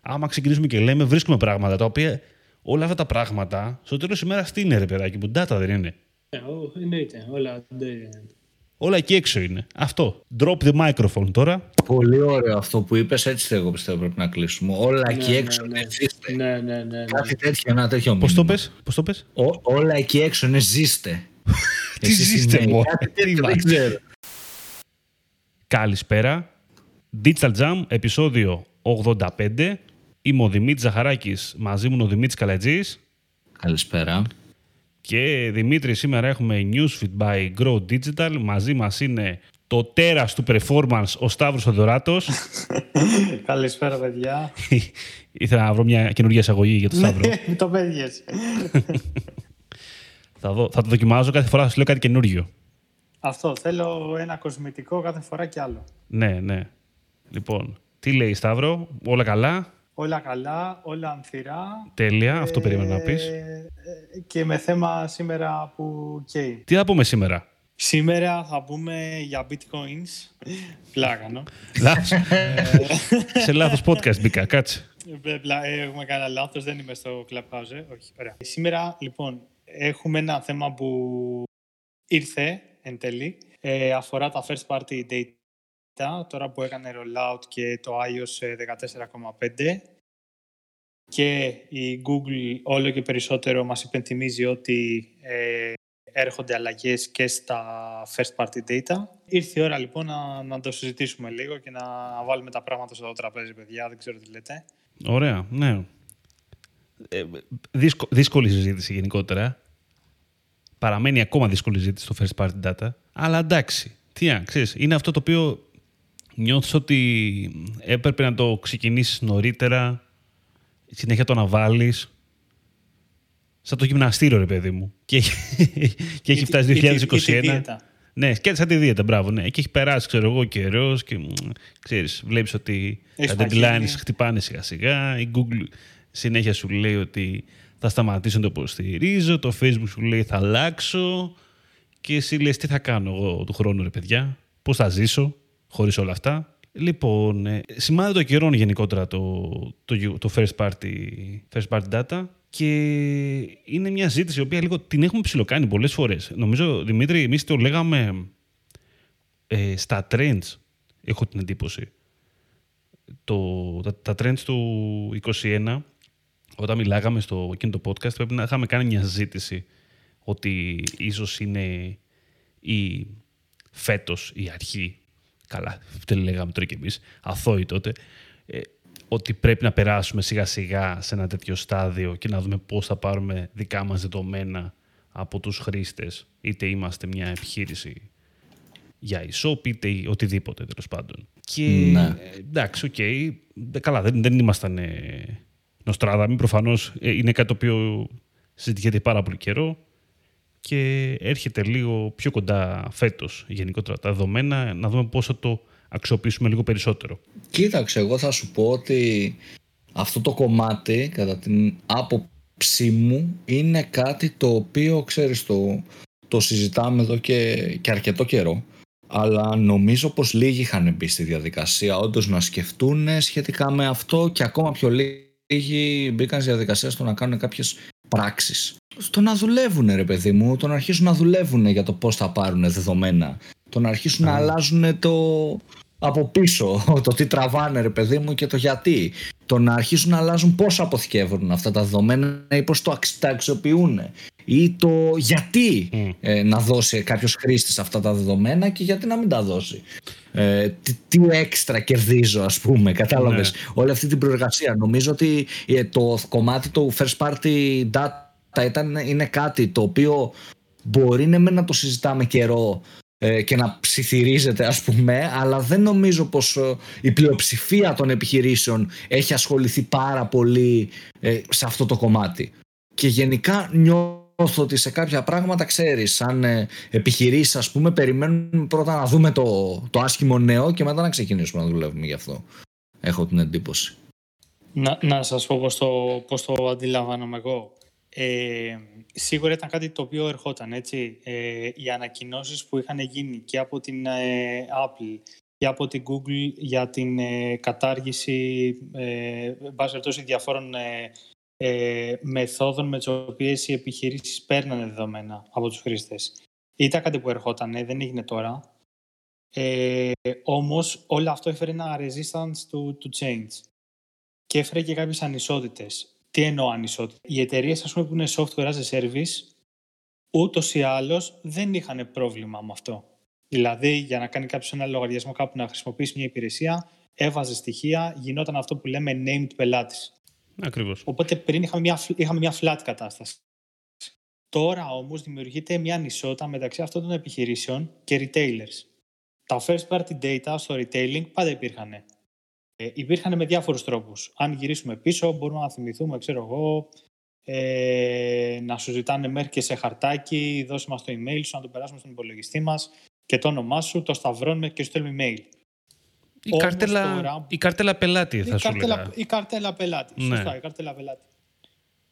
άμα ξεκινήσουμε και λέμε, βρίσκουμε πράγματα τα οποία όλα αυτά τα πράγματα στο τέλος της ημέρας τι είναι, ρε παιδάκι μου, data δεν είναι. Ε, εννοείται, όλα Όλα εκεί έξω είναι. Αυτό. Drop the microphone τώρα. Πολύ ωραίο αυτό που είπες. Έτσι εγώ πιστεύω πρέπει να κλείσουμε. Όλα ναι, εκεί ναι, έξω ναι. είναι ζήστε. Ναι, ναι, ναι, ναι. Κάτι τέτοιο, ένα τέτοιο Πώς το πες, πώς το πες; όλα εκεί έξω είναι ζήστε. Τι ζήστε μου. Δεν ξέρω. Καλησπέρα. Digital Jam, επεισόδιο 85. Είμαι ο Δημήτρης Ζαχαράκης, μαζί μου είναι ο Δημήτρης Καλατζής. Καλησπέρα. Και Δημήτρη, σήμερα έχουμε Newsfeed by Grow Digital. Μαζί μας είναι το τέρας του performance, ο Σταύρος Θοδωράτος. Καλησπέρα, παιδιά. Ήθελα να βρω μια καινούργια εισαγωγή για τον Σταύρο. Ναι, το πέδιες. θα, δω, θα το δοκιμάζω κάθε φορά, θα σου λέω κάτι καινούργιο. Αυτό, θέλω ένα κοσμητικό κάθε φορά κι άλλο. Ναι, ναι. Λοιπόν, τι λέει Σταύρο, όλα καλά; Όλα καλά, όλα ανθυρά. Τέλεια, αυτό περίμενα να πεις. Ε, και με θέμα σήμερα που καίει. Τι θα πούμε σήμερα; Σήμερα θα πούμε για bitcoins. Πλάκα, νο; Σε λάθος podcast μπήκα, κάτσε. Ε, έχουμε κάνει λάθος, δεν είμαι στο Clubhouse, ε. όχι. Ωραία. Σήμερα, λοιπόν, έχουμε ένα θέμα που ήρθε εν τέλει. Ε, αφορά τα first party data τώρα που έκανε rollout και το iOS 14.5 και η Google όλο και περισσότερο μας υπενθυμίζει ότι ε, έρχονται αλλαγές και στα first party data. Ήρθε η ώρα λοιπόν να, να το συζητήσουμε λίγο και να βάλουμε τα πράγματα στο τραπέζι, παιδιά. Δεν ξέρω τι λέτε. Ωραία, ναι. Ε, δύσκολη συζήτηση γενικότερα. Παραμένει ακόμα δύσκολη συζήτηση στο first party data. Αλλά εντάξει, τι αν, ξέρεις, είναι αυτό το οποίο νιώθεις ότι έπρεπε να το ξεκινήσεις νωρίτερα, συνέχεια το αναβάλει. Σαν το γυμναστήριο, ρε παιδί μου. Και, και έχει φτάσει 2021. Ναι, και σαν τη δίαιτα, μπράβο. Ναι. Και έχει περάσει, ξέρω εγώ, καιρός και ξέρεις, βλέπεις ότι τα deadlines χτυπάνε σιγά-σιγά. Η Google συνέχεια σου λέει ότι θα σταματήσω να το υποστηρίζω. Το Facebook σου λέει θα αλλάξω. Και εσύ λες τι θα κάνω εγώ του χρόνου, ρε παιδιά; Πώς θα ζήσω; Χωρίς όλα αυτά. Λοιπόν, ε, σημάδι το καιρό γενικότερα το, το, το first, party, first party data και είναι μια ζήτηση η οποία λίγο την έχουμε ψηλοκάνει πολλές φορές. Νομίζω, Δημήτρη, εμείς το λέγαμε ε, στα trends, έχω την εντύπωση. Το, τα, τα trends του 21, όταν μιλάγαμε στο εκείνο το podcast, πρέπει να είχαμε κάνει μια ζήτηση ότι ίσως είναι η φέτος η αρχή καλά, δεν λέγαμε τώρα κι εμείς, αθώοι τότε, ε, ότι πρέπει να περάσουμε σιγά σιγά σε ένα τέτοιο στάδιο και να δούμε πώς θα πάρουμε δικά μας δεδομένα από τους χρήστες, είτε είμαστε μια επιχείρηση για e-shop, είτε οτιδήποτε τέλος πάντων. Και ναι. εντάξει, OK, okay, καλά, δεν, δεν ήμασταν ε, Νοστράδαμοι, προφανώς ε, είναι κάτι το οποίο συζητιέται πάρα πολύ καιρό και έρχεται λίγο πιο κοντά φέτος γενικότερα τα δεδομένα, να δούμε πώς θα το αξιοποιήσουμε λίγο περισσότερο. Κοίταξε, εγώ θα σου πω ότι αυτό το κομμάτι, κατά την άποψή μου, είναι κάτι το οποίο, ξέρεις, το, το συζητάμε εδώ και, και αρκετό καιρό. Αλλά νομίζω πως λίγοι είχαν μπει στη διαδικασία όντως να σκεφτούν σχετικά με αυτό και ακόμα πιο λίγοι μπήκαν στη διαδικασία στο να κάνουν κάποιες πράξεις στο να δουλεύουν ρε παιδί μου, το να αρχίσουν να δουλεύουν για το πώς θα πάρουν δεδομένα, το να αρχίσουν να αλλάζουν το από πίσω, το τι τραβάνε ρε παιδί μου και το γιατί, το να αρχίσουν να αλλάζουν πώς αποθηκεύουν αυτά τα δεδομένα ή πώς το τα αξιοποιούν ή το γιατί ε, να δώσει κάποιος χρήστης αυτά τα δεδομένα και γιατί να μην τα δώσει. Ε, τι, τι έξτρα κερδίζω ας πούμε, κατάλαβες, ναι. όλη αυτή την προεργασία. Νομίζω ότι ε, το κομμάτι του first party data ήταν, είναι κάτι το οποίο μπορεί ναι, να το συζητάμε καιρό ε, και να ψιθυρίζεται ας πούμε αλλά δεν νομίζω πως ε, η πλειοψηφία των επιχειρήσεων έχει ασχοληθεί πάρα πολύ ε, σε αυτό το κομμάτι. Και γενικά νιώθω ότι σε κάποια πράγματα ξέρεις σαν ε, επιχειρήσεις ας πούμε περιμένουμε πρώτα να δούμε το, το άσχημο νέο και μετά να ξεκινήσουμε να δουλεύουμε γι' αυτό έχω την εντύπωση. Να, να σας πω πώς το, πώς το αντιλαμβάνομαι εγώ ε, σίγουρα ήταν κάτι το οποίο ερχόταν, έτσι. Ε, οι ανακοινώσεις που είχαν γίνει και από την ε, Apple και από την Google για την ε, κατάργηση ε, διαφόρων ε, ε, μεθόδων με τις οποίες οι επιχειρήσεις παίρνανε δεδομένα από τους χρήστες. Ήταν κάτι που ερχόταν, δεν έγινε τώρα. Ε, όμως όλο αυτό έφερε ένα resistance to, to change και έφερε και κάποιες ανισότητες. Τι εννοώ ανισότητα. Οι εταιρείες που είναι software as a service ούτως ή άλλως δεν είχαν πρόβλημα με αυτό. Δηλαδή, για να κάνει κάποιος ένα λογαριασμό κάπου να χρησιμοποιήσει μια υπηρεσία, έβαζε στοιχεία, γινόταν αυτό που λέμε named πελάτης. Ακριβώς. Οπότε πριν είχαμε μια, είχαμε μια flat κατάσταση. Τώρα όμως δημιουργείται μια ανισότητα μεταξύ αυτών των επιχειρήσεων και retailers. Τα first party data στο retailing πάντα υπήρχαν. Ε, υπήρχαν με διάφορους τρόπους. Αν γυρίσουμε πίσω, μπορούμε να θυμηθούμε, ξέρω εγώ, ε, να σου ζητάνε μέρ και σε χαρτάκι, δώσε μας το email σου, να το περάσουμε στον υπολογιστή μας και το όνομά σου, το σταυρώνουμε και σου στέλνουμε email. Η, κάρτελα, τώρα, η κάρτελα πελάτη θα η σου κάρτελα, Η κάρτελα πελάτη, ναι. σωστά, η κάρτελα πελάτη.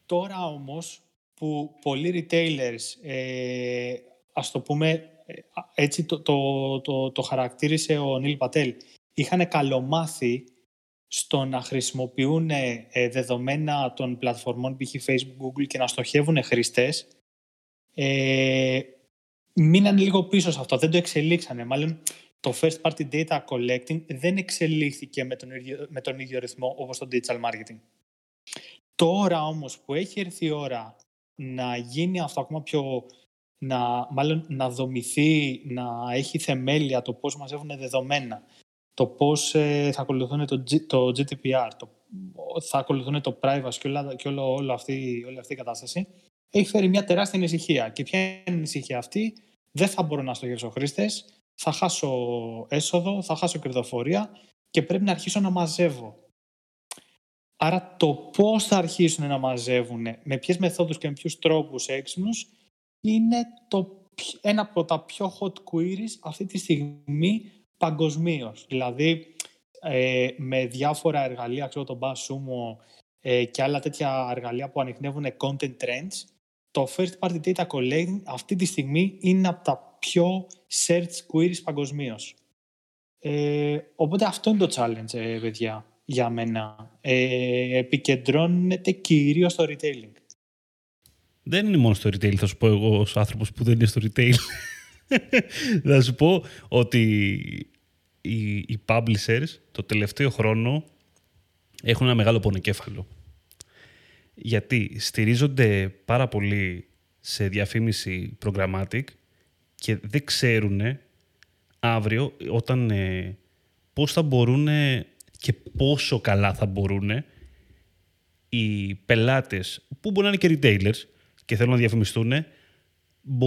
Τώρα όμως που πολλοί retailers, ε, ας το πούμε, ε, έτσι το, το, το, το χαρακτήρισε ο Νίλ Πατέλ, είχαν καλομάθει στο να χρησιμοποιούν ε, δεδομένα των πλατφορμών π.χ. Facebook, Google και να στοχεύουν χρήστες, ε, μείναν λίγο πίσω σε αυτό, δεν το εξελίξανε. Μάλλον το first party data collecting δεν εξελίχθηκε με τον ίδιο, με τον ίδιο ρυθμό όπως το digital marketing. Τώρα όμως που έχει έρθει η ώρα να γίνει αυτό ακόμα πιο να, μάλλον να δομηθεί, να έχει θεμέλια το πώς μαζεύουν δεδομένα, το πώς ε, θα ακολουθούν το, το GDPR, το, θα ακολουθούν το privacy και, όλα, και όλο, όλο αυτή, όλη αυτή η κατάσταση, έχει φέρει μια τεράστια ανησυχία. Και ποια είναι η ανησυχία αυτή, δεν θα μπορώ να στοχεύσω χρήστες, θα χάσω έσοδο, θα χάσω κερδοφορία και πρέπει να αρχίσω να μαζεύω. Άρα το πώς θα αρχίσουν να μαζεύουν, με ποιες μεθόδους και με ποιους τρόπους έξυπνους, είναι το, ένα από τα πιο hot queries αυτή τη στιγμή παγκοσμίως. Δηλαδή, ε, με διάφορα εργαλεία, ξέρω τον BuzzSumo ε, και άλλα τέτοια εργαλεία που ανοιχνεύουν content trends, το first party data collecting αυτή τη στιγμή είναι από τα πιο search queries παγκοσμίως. Ε, οπότε αυτό είναι το challenge, ε, παιδιά, για μένα. Ε, επικεντρώνεται κυρίως στο retailing. Δεν είναι μόνο στο retail, θα σου πω εγώ ως άνθρωπος που δεν είναι στο retail. θα σου πω ότι οι, οι publishers το τελευταίο χρόνο έχουν ένα μεγάλο πονοκέφαλο. Γιατί στηρίζονται πάρα πολύ σε διαφήμιση programmatic και δεν ξέρουν αύριο όταν ε, πώς θα μπορούν και πόσο καλά θα μπορούν οι πελάτες που μπορεί να είναι και retailers και θέλουν να διαφημιστούν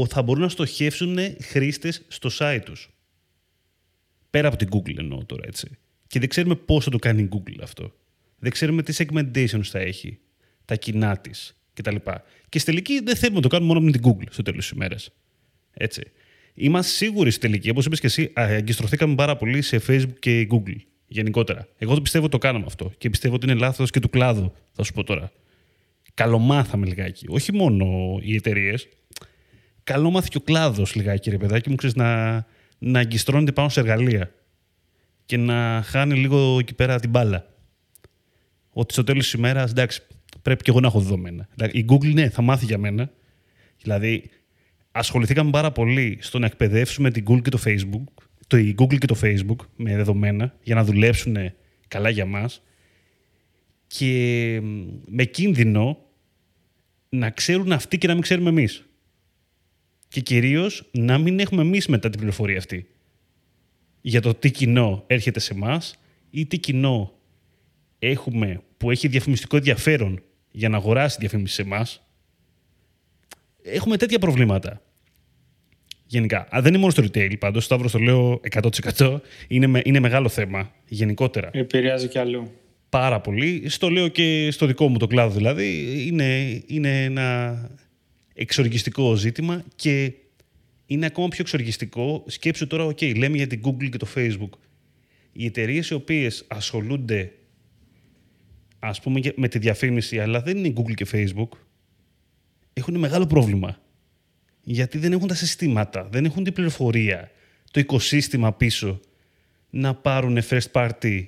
θα μπορούν να στοχεύσουν χρήστες στο site τους. Πέρα από την Google εννοώ τώρα έτσι. Και δεν ξέρουμε πώς θα το κάνει η Google αυτό. Δεν ξέρουμε τι segmentations θα έχει τα κοινά της κτλ. Και στη τελική δεν θέλουμε να το κάνουμε μόνο με την Google στο τέλος της ημέρας. Έτσι. Είμαστε σίγουροι στη τελική, όπως είπες και εσύ, αγκιστρωθήκαμε πάρα πολύ σε Facebook και Google γενικότερα. Εγώ το πιστεύω ότι το κάναμε αυτό και πιστεύω ότι είναι λάθος και του κλάδου, θα σου πω τώρα. Καλομάθαμε λιγάκι. Όχι μόνο οι εταιρείες. Καλό μάθει και ο κλάδος λιγάκι, ρε παιδάκι μου, ξέρεις να, να αγκιστρώνεται πάνω σε εργαλεία και να χάνει λίγο εκεί πέρα την μπάλα. Ότι στο τέλος της ημέρας, εντάξει, πρέπει και εγώ να έχω δεδομένα. Η Google, ναι, θα μάθει για μένα. Δηλαδή, ασχοληθήκαμε πάρα πολύ στο να εκπαιδεύσουμε την Google και το Facebook, το η Google και το Facebook με δεδομένα για να δουλέψουν καλά για μας και με κίνδυνο να ξέρουν αυτοί και να μην ξέρουμε εμείς. Και κυρίως να μην έχουμε εμείς μετά την πληροφορία αυτή για το τι κοινό έρχεται σε εμάς ή τι κοινό έχουμε που έχει διαφημιστικό ενδιαφέρον για να αγοράσει διαφήμιση σε εμάς, έχουμε τέτοια προβλήματα. Γενικά. Α, δεν είναι μόνο στο retail πάντως, Σταύρος το λέω 100%. Είναι, είναι μεγάλο θέμα γενικότερα. Επηρεάζει κι αλλού. Πάρα πολύ. Στο λέω και στο δικό μου το κλάδο δηλαδή. Είναι, είναι ένα εξοργιστικό ζήτημα και είναι ακόμα πιο εξοργιστικό. Σκέψου τώρα, OK, λέμε για την Google και το Facebook. Οι εταιρείες οι οποίες ασχολούνται ας πούμε με τη διαφήμιση, αλλά δεν είναι Google και Facebook, έχουν μεγάλο πρόβλημα. Γιατί δεν έχουν τα συστήματα, δεν έχουν την πληροφορία, το οικοσύστημα πίσω να πάρουν first party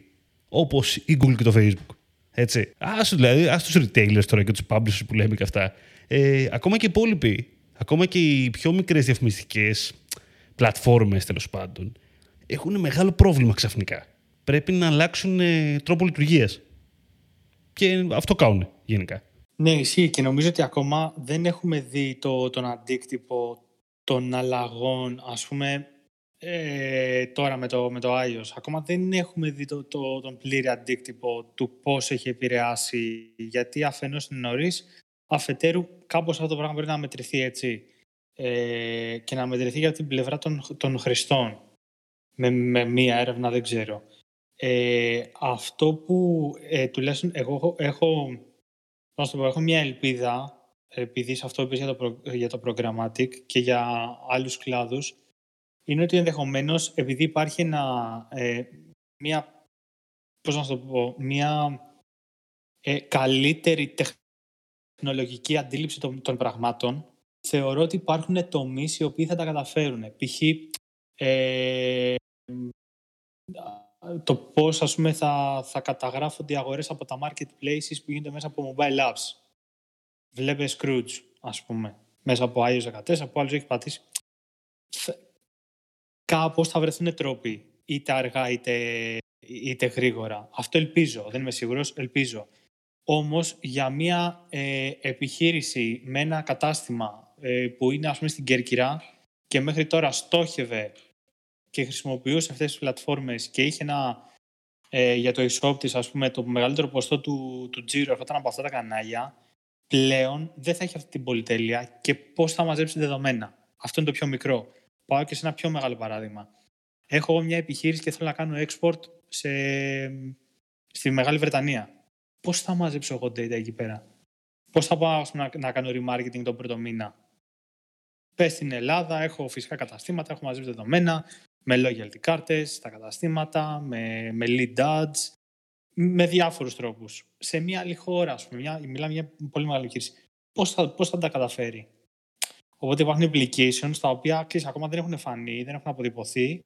όπως η Google και το Facebook. Έτσι. Ας, δηλαδή, ας τους retailers τώρα και τους publishers που λέμε και αυτά. Ε, ακόμα και οι υπόλοιποι, ακόμα και οι πιο μικρές διαφημιστικές πλατφόρμες τέλος πάντων, έχουν μεγάλο πρόβλημα ξαφνικά. Πρέπει να αλλάξουν ε, τρόπο λειτουργίας. Και αυτό κάνουν γενικά. Ναι, ισχύει και νομίζω ότι ακόμα δεν έχουμε δει το, τον αντίκτυπο των αλλαγών, ας πούμε, ε, τώρα με το, με το iOS. Ακόμα δεν έχουμε δει το, το, τον πλήρη αντίκτυπο του πώς έχει επηρεάσει, γιατί αφενός είναι νωρίς, αφετέρου κάπως αυτό το πράγμα πρέπει να μετρηθεί έτσι ε, και να μετρηθεί για την πλευρά των, των χρηστών. Με, με μία έρευνα δεν ξέρω. Ε, αυτό που ε, τουλάχιστον εγώ έχω, έχω, έχω μια ελπίδα επειδή σε αυτό που είπες για το, για το programmatic και για άλλους κλάδους είναι ότι ενδεχομένως επειδή υπάρχει ένα, ε, μια, πώς να το πω, μια ε, καλύτερη τεχνολογική αντίληψη των, των πραγμάτων θεωρώ ότι υπάρχουν τομείς οι οποίοι θα τα καταφέρουν. Π.χ. Ε, το πώς ας πούμε, θα, θα καταγράφονται οι αγορές από τα marketplaces που γίνονται μέσα από mobile apps. Βλέπε Scrooge, ας πούμε, μέσα από iOS 14, που άλλους έχει πατήσει. Κάπως θα βρεθούν τρόποι, είτε αργά είτε, είτε γρήγορα. Αυτό ελπίζω, δεν είμαι σίγουρος, ελπίζω. Όμως για μια ε, επιχείρηση με ένα κατάστημα ε, που είναι ας πούμε στην Κέρκυρα και μέχρι τώρα στόχευε και χρησιμοποιούσε αυτές τις πλατφόρμες και είχε ένα, ε, για το e-shop της, ας πούμε, το μεγαλύτερο ποστό του, του τζίρου ερχόταν από αυτά τα κανάλια, πλέον δεν θα έχει αυτή την πολυτέλεια και πώς θα μαζέψει δεδομένα. Αυτό είναι το πιο μικρό. Πάω και σε ένα πιο μεγάλο παράδειγμα. Έχω μια επιχείρηση και θέλω να κάνω export σε... στη Μεγάλη Βρετανία. Πώς θα μαζέψω εγώ data εκεί πέρα; Πώς θα πάω να, να κάνω remarketing τον πρώτο μήνα; Πες στην Ελλάδα, έχω φυσικά καταστήματα, έχω μαζέψει δεδομένα, με loyalty κάρτες στα καταστήματα, με, με lead ads, με διάφορους τρόπους. Σε μια άλλη χώρα, ας πούμε, μια, μιλάμε για πολύ μεγάλη κίνηση. Πώς θα, πώς θα τα καταφέρει; Οπότε υπάρχουν applications τα οποία ξέρεις, ακόμα δεν έχουν φανεί, δεν έχουν αποτυπωθεί,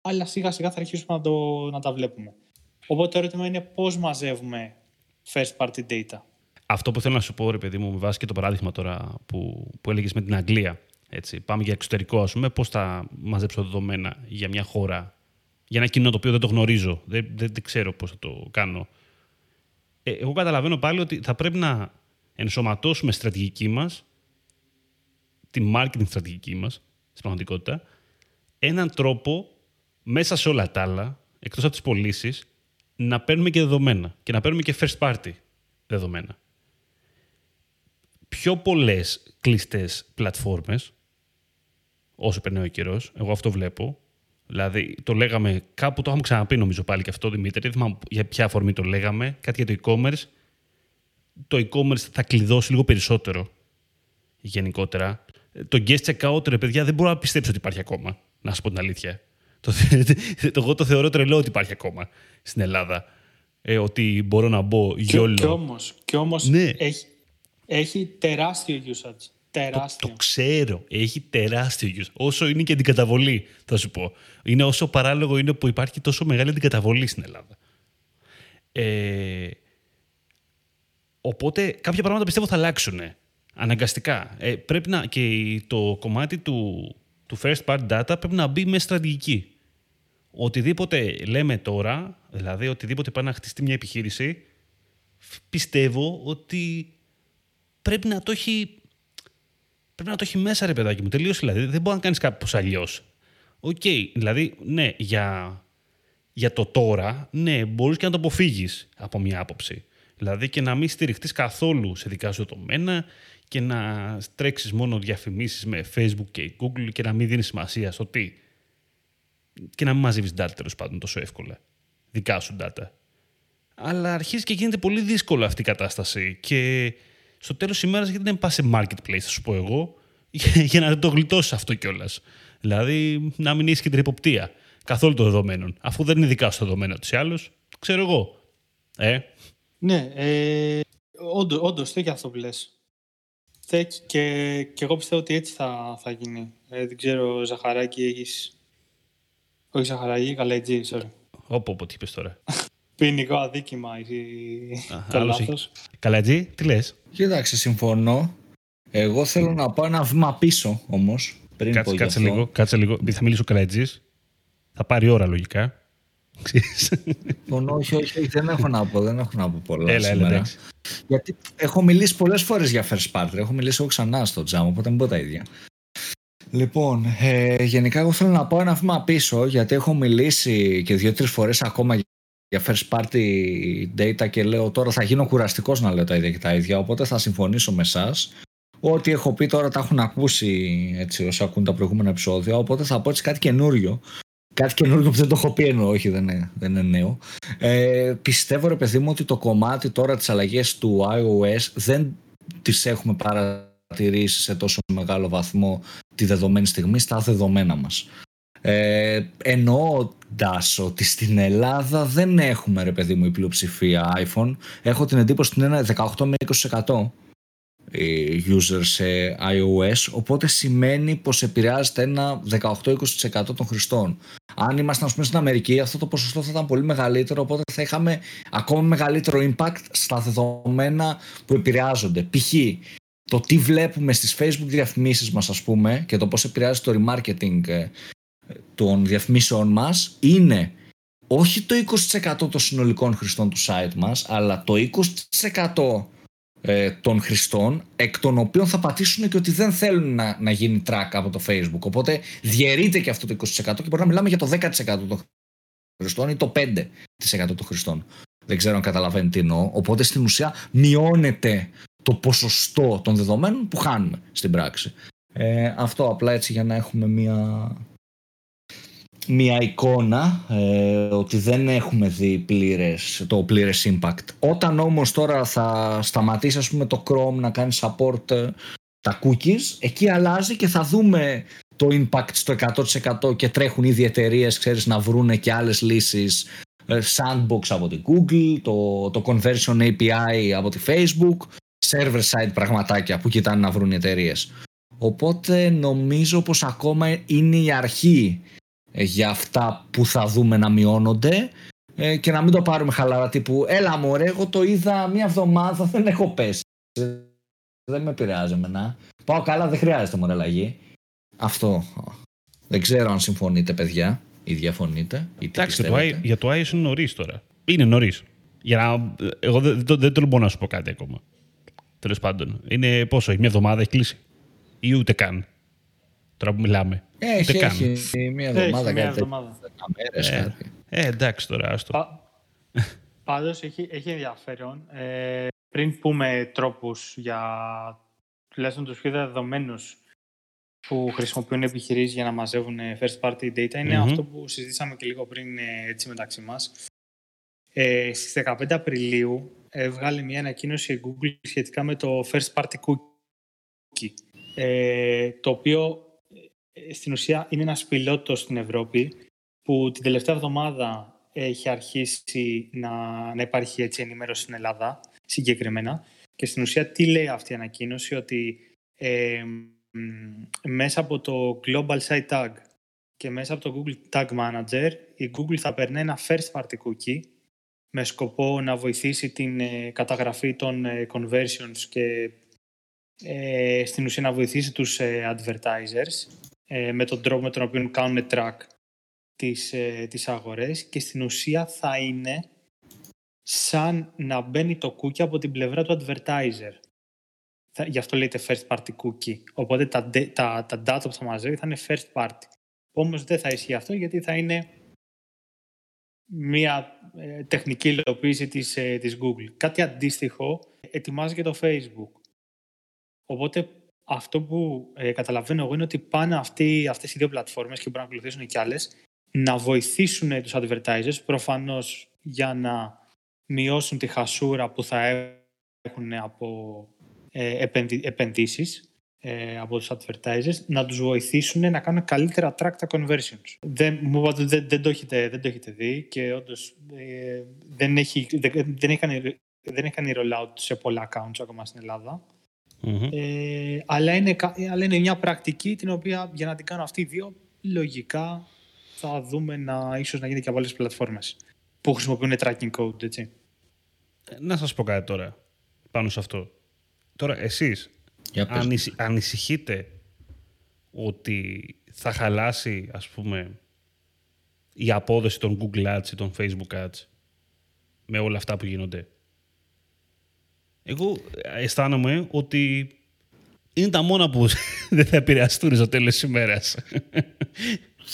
αλλά σιγά σιγά θα αρχίσουμε να, το, να τα βλέπουμε. Οπότε το ερώτημα είναι πώς μαζεύουμε first party data. Αυτό που θέλω να σου πω, ρε παιδί μου, με βάση και το παράδειγμα τώρα που, που έλεγες με την Αγγλία. Έτσι, πάμε για εξωτερικό, ας πούμε, πώς θα μαζέψω δεδομένα για μια χώρα, για ένα κοινό το οποίο δεν το γνωρίζω, δεν, δεν, δεν ξέρω πώς θα το κάνω. Ε, εγώ καταλαβαίνω πάλι ότι θα πρέπει να ενσωματώσουμε στρατηγική μας, τη marketing στρατηγική μας, στην πραγματικότητα, έναν τρόπο μέσα σε όλα τα άλλα, εκτός από τις πωλήσεις, να παίρνουμε και δεδομένα και να παίρνουμε και first party δεδομένα. Πιο πολλές κλειστές πλατφόρμες όσο περνάει ο καιρός. Εγώ αυτό βλέπω. Δηλαδή, το λέγαμε κάπου, το είχαμε ξαναπεί νομίζω πάλι και αυτό, Δημήτρη. Δεν θυμάμαι για ποια αφορμή το λέγαμε. Κάτι για το e-commerce. Το e-commerce θα κλειδώσει λίγο περισσότερο γενικότερα. Το guest checkout, ρε παιδιά, δεν μπορώ να πιστέψω ότι υπάρχει ακόμα. Να σου πω την αλήθεια. Το, εγώ το θεωρώ τρελό ότι υπάρχει ακόμα στην Ελλάδα. Ε, ότι μπορώ να μπω γιόλο. Και, όμως, και όμως ναι. έχει, έχει τεράστιο usage. Τεράστιο. Το, το ξέρω. Έχει τεράστιο use. Όσο είναι και αντικαταβολή, θα σου πω. Είναι όσο παράλογο είναι που υπάρχει τόσο μεγάλη αντικαταβολή στην Ελλάδα. Ε, οπότε κάποια πράγματα πιστεύω θα αλλάξουν. Αναγκαστικά. Ε, πρέπει να, και το κομμάτι του, του first party data πρέπει να μπει με στρατηγική. Οτιδήποτε λέμε τώρα, δηλαδή οτιδήποτε πάει να χτιστεί μια επιχείρηση, πιστεύω ότι πρέπει να το έχει πρέπει να το έχει μέσα, ρε παιδάκι μου. Τελείως δηλαδή. Δεν μπορεί να κάνεις κάπως αλλιώς. OK, okay, δηλαδή, ναι, για, για το τώρα, ναι, μπορείς και να το αποφύγεις από μια άποψη. Δηλαδή και να μην στηριχτείς καθόλου σε δικά σου δεδομένα και να τρέξει μόνο διαφημίσεις με Facebook και Google και να μην δίνεις σημασία στο τι. Και να μην μαζεύεις data τέλος πάντων τόσο εύκολα. Δικά σου data. Αλλά αρχίζει και γίνεται πολύ δύσκολο αυτή η κατάσταση. Και στο τέλος της ημέρας, γιατί δεν πας σε marketplace, θα σου πω εγώ, για να το γλιτώσεις αυτό κιόλας. Δηλαδή, να μην έχεις και την υποπτία καθόλου των δεδομένων. Αφού δεν είναι δικά σου δεδομένα ούτω ή άλλω, ξέρω εγώ. Ε; Ναι, ε, όντω, και αυτό που λες. Και, και εγώ πιστεύω ότι έτσι θα, θα γίνει. Ε, δεν ξέρω, Ζαχαράκη, έχεις. Όχι Ζαχαραγή, Καλέτζη, sorry. Όπω, όπω τι είπες τώρα. Ποινικό αδίκημα η... Α, το άλλος λάθος. Καλατζή, τι λες; Κοίταξε, συμφωνώ. Εγώ θέλω να πάω ένα βήμα πίσω όμως. Πριν πω Κάτσε, γι' κάτσε αυτό. λίγο, κάτσε λίγο. Επειδή θα μιλήσω Καλατζής. Θα πάρει ώρα λογικά. Ξέρεις. Συμφωνώ, όχι, όχι, όχι, δεν έχω να πω, δεν έχω να πω πολλά έλα, έλα, σήμερα. εντάξει. Γιατί έχω μιλήσει πολλές φορές για first party. Έχω μιλήσει εγώ ξανά στο jam, οπότε μην πω τα ίδια. Λοιπόν, ε, γενικά εγώ θέλω να πάω ένα βήμα πίσω, γιατί έχω μιλήσει και δύο-τρεις φορές ακόμα για first party data και λέω τώρα θα γίνω κουραστικός να λέω τα ίδια και τα ίδια, οπότε θα συμφωνήσω με εσάς. Ό,τι έχω πει τώρα τα έχουν ακούσει έτσι όσοι ακούν τα προηγούμενα επεισόδια, οπότε θα πω έτσι κάτι καινούριο. Κάτι καινούριο που δεν το έχω πει εννοώ, όχι δεν είναι, δεν είναι νέο. Ε, πιστεύω ρε παιδί μου ότι το κομμάτι τώρα της αλλαγής του iOS δεν τις έχουμε παρατηρήσεις σε τόσο μεγάλο βαθμό τη δεδομένη στιγμή στα δεδομένα μας. Ε, εννοώντας ότι στην Ελλάδα δεν έχουμε ρε παιδί μου η πλειοψηφία iPhone έχω την εντύπωση ότι είναι 18 με 20% οι users σε iOS οπότε σημαίνει πως επηρεάζεται ένα 18-20% των χρηστών αν ήμασταν ας πούμε στην Αμερική αυτό το ποσοστό θα ήταν πολύ μεγαλύτερο οπότε θα είχαμε ακόμα μεγαλύτερο impact στα δεδομένα που επηρεάζονται π.χ. το τι βλέπουμε στις facebook διαφημίσεις μας ας πούμε και το πώς επηρεάζει το remarketing ε, των διαφημίσεων μας είναι όχι το 20% των συνολικών χρηστών του site μας αλλά το 20% ε, των χρηστών εκ των οποίων θα πατήσουν και ότι δεν θέλουν να, να γίνει track από το facebook. Οπότε διαιρείται και αυτό το 20% και μπορεί να μιλάμε για το 10% των χρηστών ή το 5% των χρηστών. Δεν ξέρω αν καταλαβαίνετε τι εννοώ. Οπότε στην ουσία μειώνεται το ποσοστό των δεδομένων που χάνουμε στην πράξη ε, αυτό απλά έτσι για να έχουμε μία μια εικόνα ε, ότι δεν έχουμε δει πλήρες, το πλήρες impact. Όταν όμως τώρα θα σταματήσεις ας πούμε το Chrome να κάνεις support ε, τα cookies, εκεί αλλάζει και θα δούμε το impact στο 100% και τρέχουν ήδη εταιρείες ξέρεις να βρούνε και άλλες λύσεις ε, sandbox από την Google, το, το conversion API από τη Facebook, server side πραγματάκια που κοιτάνε να βρουν οι εταιρείες. Οπότε νομίζω πως ακόμα είναι η αρχή ε, για αυτά που θα δούμε να μειώνονται ε, και να μην το πάρουμε χαλαρά τύπου έλα μωρέ εγώ το είδα μία εβδομάδα δεν έχω πέσει Ε, δεν με επηρεάζει εμένα πάω καλά δεν χρειάζεται μωρέ αλλαγή αυτό δεν ξέρω αν συμφωνείτε παιδιά ή διαφωνείτε ή τι Εντάξει, το, πιστεύετε. i- για το iOS είναι νωρίς τώρα. Είναι νωρίς. Για να... Εγώ δεν, δεν, δεν τολμώ να σου πω κάτι ακόμα. Τέλος πάντων. Είναι πόσο, έχει μια εβδομάδα έχει κλείσει. Ή ούτε καν. Τώρα που μιλάμε. έχει, ούτε καν. έχει μία εβδομάδα Έχει μία κάτι εβδομάδα. τέτοιο, μέρες, Ε, κάτι. ε, εντάξει τώρα, άστο. Πα... Πάντως έχει, έχει ενδιαφέρον. Ε, πριν πούμε τρόπους για τουλάχιστον τους πιο δεδομένους που χρησιμοποιούν επιχειρήσεις για να μαζεύουν ε, first party data είναι Μμμ. αυτό που συζητήσαμε και λίγο πριν ε, έτσι μεταξύ μας. Ε, στις 15 Απριλίου έβγαλε μια ανακοίνωση η Google σχετικά με το first party cookie. Ε, το οποίο ε, στην ουσία είναι ένας πιλότος στην Ευρώπη που την τελευταία εβδομάδα έχει αρχίσει να, να υπάρχει έτσι ενημέρωση στην Ελλάδα συγκεκριμένα. Και στην ουσία τι λέει αυτή η ανακοίνωση ότι ε, μ, μέσα από το Global Site Tag και μέσα από το Google Tag Manager η Google θα περνάει ένα first party cookie με σκοπό να βοηθήσει την ε, καταγραφή των ε, conversions και ε, στην ουσία να βοηθήσει τους ε, advertisers ε, με τον τρόπο με τον οποίο κάνουν track τις, ε, τις αγορές και στην ουσία θα είναι σαν να μπαίνει το cookie από την πλευρά του advertiser. Θα, γι' αυτό λέγεται first party cookie. Οπότε τα, de- τα, τα data που θα μαζεύει θα είναι first party. Όμως δεν θα ισχύει αυτό γιατί θα είναι μια ε, τεχνική υλοποίηση της, ε, της Google. Κάτι αντίστοιχο ετοιμάζει και το Facebook. Οπότε αυτό που ε, καταλαβαίνω εγώ είναι ότι πάνε αυτοί, αυτές οι δύο πλατφόρμες και μπορούν να ακολουθήσουν και άλλες να βοηθήσουν τους advertisers προφανώς για να μειώσουν τη χασούρα που θα έχουν από ε, επενδυ- επενδύσεις ε, από τους advertisers να τους βοηθήσουν να κάνουν καλύτερα track τα conversions. Δεν, μου είπατε ότι δεν, δεν, το έχετε, δεν το έχετε δει και όντως ε, δεν, έχει, δεν, δεν, έχει κάνει, δεν έχει κάνει rollout σε πολλά accounts ακόμα στην Ελλάδα. Μμμ. Ε, αλλά, είναι, κα- αλλά είναι μια πρακτική την οποία για να την κάνω αυτή οι δύο λογικά θα δούμε να ίσως να γίνει και από άλλες πλατφόρμες που χρησιμοποιούν tracking code, έτσι. Ε, να σας πω κάτι τώρα πάνω σε αυτό. Τώρα, εσείς ανησυχ, ανησυχείτε ότι θα χαλάσει, ας πούμε, η απόδοση των Google Ads ή των Facebook Ads με όλα αυτά που γίνονται; Εγώ αισθάνομαι ότι είναι τα μόνα που δεν θα επηρεαστούν στο τέλος της ημέρας.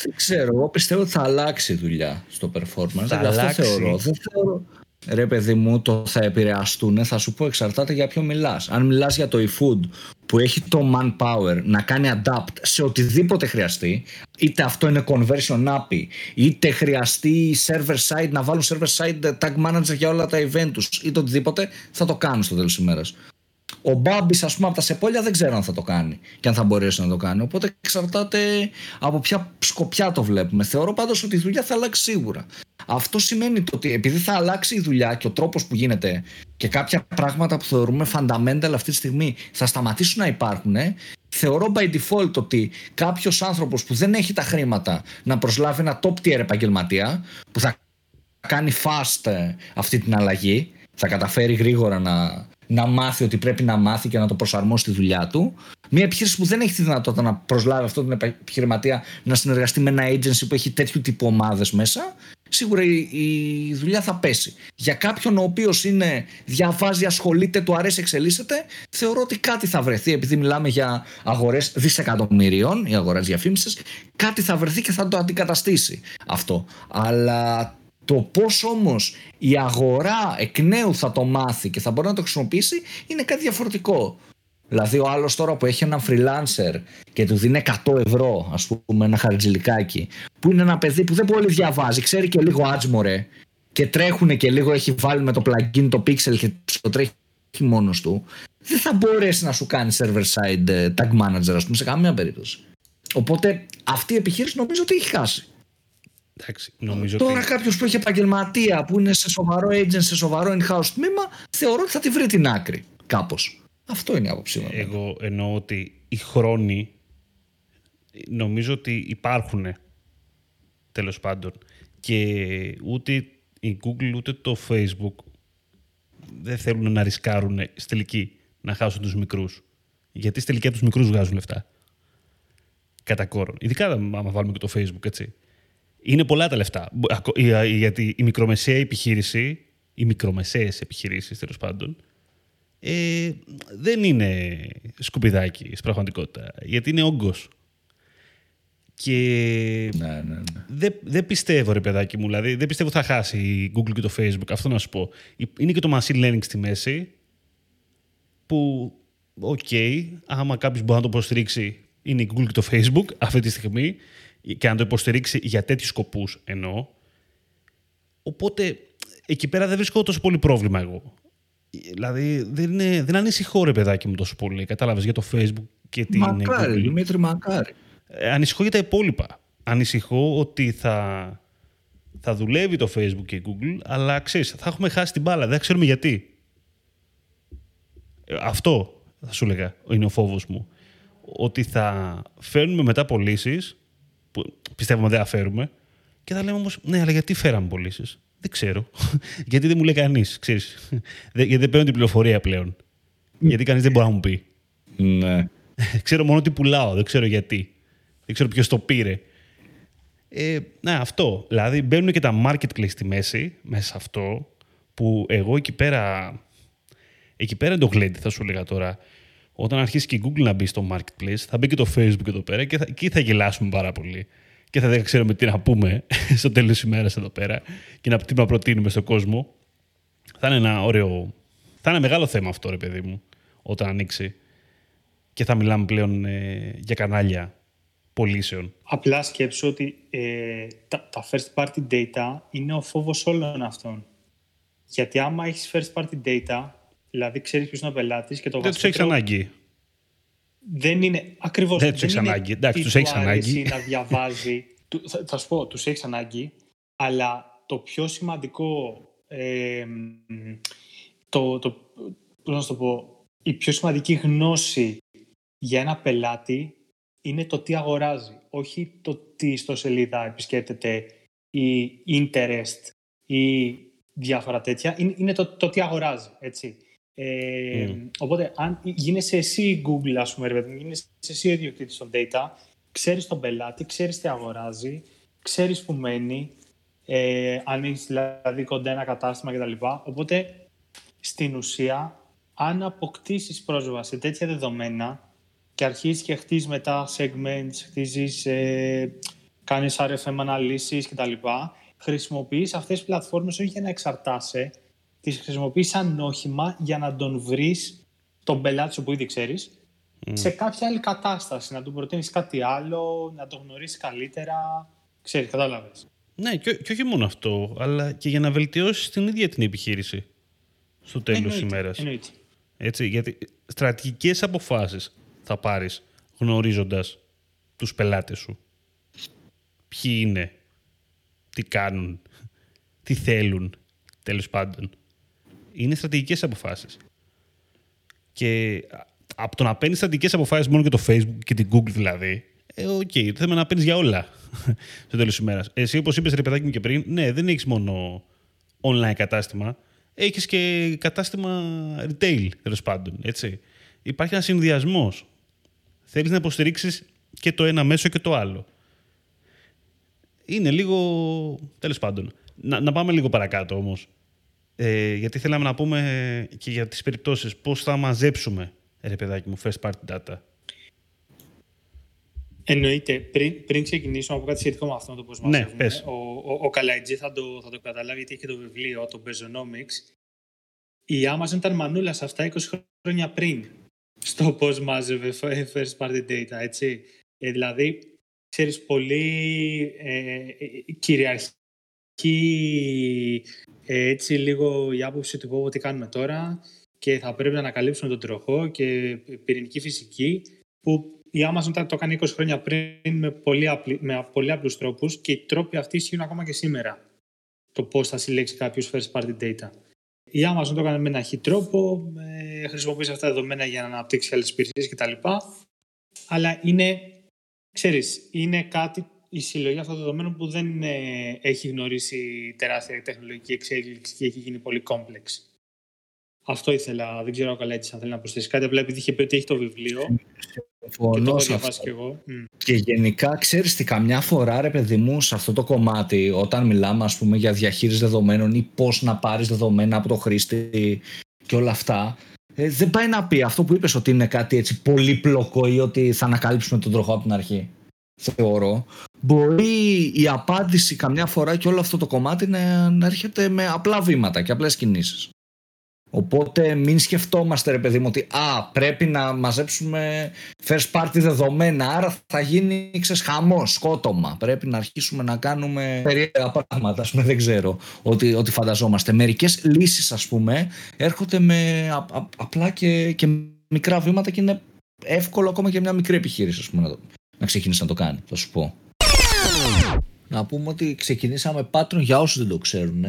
Δεν ξέρω. Εγώ πιστεύω ότι θα αλλάξει η δουλειά στο performance. Θα αυτό αλλάξει. θεωρώ. Δεν θεωρώ. Ρε παιδί μου, το θα επηρεαστούν, θα σου πω εξαρτάται για ποιο μιλάς. Αν μιλάς για το eFood που έχει το manpower να κάνει adapt σε οτιδήποτε χρειαστεί, είτε αυτό είναι conversion API, είτε χρειαστεί server side να βάλουν server side tag manager για όλα τα event τους, είτε οτιδήποτε, θα το κάνουν στο τέλος της ημέρας. Ο Μπάμπης, ας πούμε, από τα Σεπόλια δεν ξέρω αν θα το κάνει και αν θα μπορέσει να το κάνει. Οπότε εξαρτάται από ποια σκοπιά το βλέπουμε. Θεωρώ πάντως ότι η δουλειά θα αλλάξει σίγουρα. Αυτό σημαίνει ότι επειδή θα αλλάξει η δουλειά και ο τρόπος που γίνεται και κάποια πράγματα που θεωρούμε fundamental αυτή τη στιγμή θα σταματήσουν να υπάρχουν, θεωρώ by default ότι κάποιος άνθρωπος που δεν έχει τα χρήματα να προσλάβει ένα top tier επαγγελματία που θα κάνει fast ε, αυτή την αλλαγή, θα καταφέρει γρήγορα να, να μάθει ότι πρέπει να μάθει και να το προσαρμόσει στη δουλειά του. Μια επιχείρηση που δεν έχει τη δυνατότητα να προσλάβει αυτόν τον επιχειρηματία να συνεργαστεί με ένα agency που έχει τέτοιου τύπου ομάδες μέσα, σίγουρα η, η, δουλειά θα πέσει. Για κάποιον ο οποίος διαβάζει, ασχολείται, του αρέσει, εξελίσσεται, θεωρώ ότι κάτι θα βρεθεί, επειδή μιλάμε για αγορές δισεκατομμυρίων, οι αγορές διαφήμισης, κάτι θα βρεθεί και θα το αντικαταστήσει αυτό. Αλλά το πώς όμως η αγορά εκ νέου θα το μάθει και θα μπορεί να το χρησιμοποιήσει είναι κάτι διαφορετικό. Δηλαδή, ο άλλος τώρα που έχει ένα freelancer και του δίνει 100 ευρώ, ας πούμε, ένα χαρτζηλικάκι, που είναι ένα παιδί που δεν πολύ διαβάζει, ξέρει και λίγο άτσμορε και τρέχουν και λίγο έχει βάλει με το plugin το pixel και το τρέχει μόνος του, δεν θα μπορέσει να σου κάνει server side ε, tag manager, ας πούμε, σε καμία περίπτωση. Οπότε αυτή η επιχείρηση νομίζω ότι έχει χάσει. Εντάξει, νομίζω Τώρα ότι... κάποιος που έχει επαγγελματία, που είναι σε σοβαρό agent, σε σοβαρό in-house τμήμα, θεωρώ ότι θα τη βρει την άκρη κάπως. Αυτό είναι η άποψή μου. Εγώ εννοώ ότι οι χρόνοι νομίζω ότι υπάρχουν τέλος πάντων και ούτε η Google ούτε το Facebook δεν θέλουν να ρισκάρουν στη τελική να χάσουν τους μικρούς. Γιατί στη τελική τους μικρούς βγάζουν λεφτά. Κατά κόρον. Ειδικά άμα βάλουμε και το Facebook, έτσι. Είναι πολλά τα λεφτά. Γιατί η μικρομεσαία επιχείρηση, οι μικρομεσαίες επιχειρήσεις τέλος πάντων, ε, δεν είναι σκουπιδάκι στην πραγματικότητα. Γιατί είναι όγκος. Και ναι, ναι, ναι. Δεν, δεν πιστεύω, ρε παιδάκι μου, δηλαδή δεν πιστεύω θα χάσει η Google και το Facebook. Αυτό να σου πω. Είναι και το machine learning στη μέση, που, OK, okay, άμα κάποιος μπορεί να το υποστηρίξει, είναι η Google και το Facebook αυτή τη στιγμή και να το υποστηρίξει για τέτοιους σκοπούς εννοώ. Οπότε εκεί πέρα δεν βρίσκω τόσο πολύ πρόβλημα εγώ. Δηλαδή δεν, είναι, δεν ανησυχώ ρε παιδάκι μου τόσο πολύ. Κατάλαβες για το Facebook και την. Μακάρι, Δημήτρη, μακάρι. Ε, ανησυχώ για τα υπόλοιπα. Ανησυχώ ότι θα, θα δουλεύει το Facebook και η Google, αλλά ξέρεις, θα έχουμε χάσει την μπάλα. Δεν ξέρουμε γιατί. Ε, αυτό θα σου έλεγα είναι ο φόβος μου. Ότι θα φέρνουμε μετά πωλήσεις που πιστεύουμε δεν αφαίρουμε. Και θα λέμε όμως, ναι, αλλά γιατί φέραμε πωλήσεις; Δεν ξέρω. γιατί δεν μου λέει κανείς, ξέρεις. γιατί δεν παίρνω την πληροφορία πλέον. γιατί κανείς δεν μπορεί να μου πει. Ναι. ξέρω μόνο ότι πουλάω, δεν ξέρω γιατί. Δεν ξέρω ποιος το πήρε. Ε, ναι, αυτό. Δηλαδή μπαίνουν και τα marketplace στη μέση, μέσα σε αυτό, που εγώ εκεί πέρα. Εκεί πέρα είναι το γλέντι, θα σου έλεγα τώρα όταν αρχίσει και η Google να μπει στο marketplace, θα μπει και το Facebook εδώ πέρα και θα, εκεί θα γελάσουμε πάρα πολύ. Και θα δεν ξέρουμε τι να πούμε στο τέλος της ημέρας εδώ πέρα και να, τι να προτείνουμε στον κόσμο. Θα είναι ένα ωραίο. Θα είναι μεγάλο θέμα αυτό, ρε παιδί μου, όταν ανοίξει. Και θα μιλάμε πλέον ε, για κανάλια πωλήσεων. Απλά σκέψω ότι ε, τα, τα first party data είναι ο φόβος όλων αυτών. Γιατί άμα έχεις first party data, Δηλαδή, ξέρεις ποιος είναι ο πελάτης και το Δεν τους έχεις ανάγκη. Δεν είναι. Ακριβώς. Δεν τους έχεις ανάγκη. Εντάξει, τους έχεις ανάγκη. να διαβάζει. θα, θα σου πω, τους έχεις ανάγκη, αλλά το πιο σημαντικό. Ε, το, το, πώς να το πω, η πιο σημαντική γνώση για ένα πελάτη είναι το τι αγοράζει, όχι το τι στο σελίδα επισκέπτεται ή interest ή διάφορα τέτοια. Είναι, είναι το, το τι αγοράζει, έτσι. Ε, mm. Οπότε, αν γίνεσαι εσύ Google, ας πούμε, ρε, γίνεσαι εσύ ο ιδιοκτήτης των data, ξέρεις τον πελάτη, ξέρεις τι αγοράζει, ξέρεις που μένει, ε, αν έχεις δηλαδή κοντά ένα κατάστημα κτλ. Οπότε, στην ουσία, αν αποκτήσεις πρόσβαση σε τέτοια δεδομένα και αρχίζεις και χτίζεις μετά segments, χτίζεις, ε, κάνεις RFM αναλύσεις κτλ. Χρησιμοποιείς αυτές τις πλατφόρμες όχι για να εξαρτάσαι, τις χρησιμοποιείς σαν όχημα για να τον βρεις τον πελάτη σου που ήδη ξέρεις σε κάποια άλλη κατάσταση, να του προτείνεις κάτι άλλο, να το γνωρίσεις καλύτερα, ξέρεις, κατάλαβες. Ναι, και, και όχι μόνο αυτό, αλλά και για να βελτιώσεις την ίδια την επιχείρηση στο τέλος της ημέρας. Εννοείται. Έτσι, γιατί στρατηγικές αποφάσεις θα πάρεις γνωρίζοντας τους πελάτες σου. Ποιοι είναι, τι κάνουν, τι θέλουν, τέλος πάντων. Είναι στρατηγικές αποφάσεις. Και από το να παίρνεις στρατηγικές αποφάσεις μόνο και το Facebook και την Google δηλαδή, ε, OK, okay, το θέμα να παίρνεις για όλα στο τέλος της ημέρας. Εσύ, όπως είπες, ρε παιδάκι μου και πριν, ναι, δεν έχεις μόνο online κατάστημα. Έχεις και κατάστημα retail, τέλος πάντων. Έτσι. Υπάρχει ένας συνδυασμός. Θέλεις να υποστηρίξεις και το ένα μέσο και το άλλο. Είναι λίγο. Τέλος πάντων. Να, να πάμε λίγο παρακάτω όμως. Ε, γιατί θέλαμε να πούμε και για τις περιπτώσεις πώς θα μαζέψουμε, ρε παιδάκι μου, first party data; Εννοείται. Πριν, πριν ξεκινήσουμε από κάτι σχετικό με αυτό το πώς Ναι, μαζεύουμε, πες. ο, ο, ο Καλαϊτζή θα το, θα το καταλάβει γιατί έχει το βιβλίο, το Bezonomics. Η Amazon ήταν μανούλας σε αυτά 20 χρόνια πριν στο πώς μάζευε first party data, έτσι. Ε, δηλαδή, ξέρεις, πολύ ε, ε, κυριαρχεί ε, έτσι λίγο η άποψη του πω τι κάνουμε τώρα και θα πρέπει να ανακαλύψουμε τον τροχό και πυρηνική φυσική που η Amazon το κάνει 20 χρόνια πριν με πολύ, απλή, με πολύ απλούς τρόπους και οι τρόποι αυτοί ισχύουν ακόμα και σήμερα το πώς θα συλλέξει κάποιος first party data. Η Amazon το έκανε με ένα χι τρόπο, ε, χρησιμοποίησε αυτά τα δεδομένα για να αναπτύξει άλλες υπηρεσίες κτλ. Αλλά είναι, ξέρεις, είναι κάτι, η συλλογή αυτών των δεδομένων που δεν ε, έχει γνωρίσει τεράστια τεχνολογική εξέλιξη και έχει γίνει πολύ complex. Αυτό ήθελα, δεν ξέρω καλά έτσι αν θέλεις να προσθέσεις κάτι, απλά επειδή είχε πει ότι έχει το βιβλίο και το Συμφωνώ έχω σε διαβάσει αυτό. κι εγώ. Μμ. Και γενικά ξέρεις τι καμιά φορά ρε παιδί μου σε αυτό το κομμάτι όταν μιλάμε ας πούμε για διαχείριση δεδομένων ή πώς να πάρεις δεδομένα από το χρήστη και όλα αυτά ε, δεν πάει να πει αυτό που είπες ότι είναι κάτι έτσι πολύπλοκο ή ότι θα ανακαλύψουμε τον τροχό από την αρχή θεωρώ μπορεί η απάντηση καμιά φορά και όλο αυτό το κομμάτι να, να έρχεται με απλά βήματα και απλές κινήσεις Οπότε μην σκεφτόμαστε ρε παιδί μου ότι α, πρέπει να μαζέψουμε first party δεδομένα άρα θα γίνει ξέρεις, χαμός, σκότωμα. Πρέπει να αρχίσουμε να κάνουμε περίεργα πράγματα, ας πούμε, δεν ξέρω ότι, ότι φανταζόμαστε. Μερικές λύσεις ας πούμε έρχονται με α- α- απλά και, και μικρά βήματα και είναι εύκολο ακόμα και μια μικρή επιχείρηση ας πούμε, να, το- να ξεκινήσει να το κάνει, θα σου πω. Να πούμε ότι ξεκινήσαμε Patreon για όσους δεν το ξέρουν.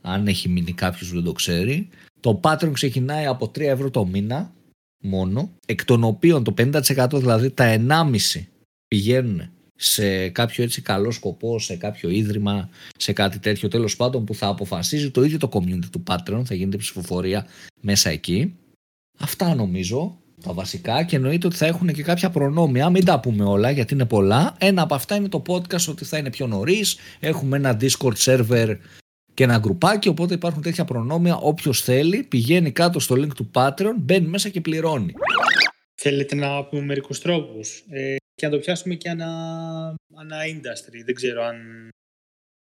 Αν έχει μείνει κάποιος που δεν το ξέρει. Το Patreon ξεκινάει από 3 ευρώ το μήνα μόνο, εκ των οποίων το 50% δηλαδή τα 1,5 πηγαίνουν σε κάποιο έτσι καλό σκοπό, σε κάποιο ίδρυμα, σε κάτι τέτοιο τέλος πάντων που θα αποφασίζει το ίδιο το community του Patreon, θα γίνεται ψηφοφορία μέσα εκεί. Αυτά νομίζω τα βασικά και εννοείται ότι θα έχουν και κάποια προνόμια, μην τα πούμε όλα γιατί είναι πολλά. Ένα από αυτά είναι το podcast ότι θα είναι πιο νωρίς. Έχουμε ένα Discord server και ένα γκρουπάκι, οπότε υπάρχουν τέτοια προνόμια. Όποιος θέλει πηγαίνει κάτω στο link του Patreon, μπαίνει μέσα και πληρώνει. Θέλετε να πούμε μερικούς τρόπους; Ε, και να το πιάσουμε και ανα, ανα industry. Δεν ξέρω αν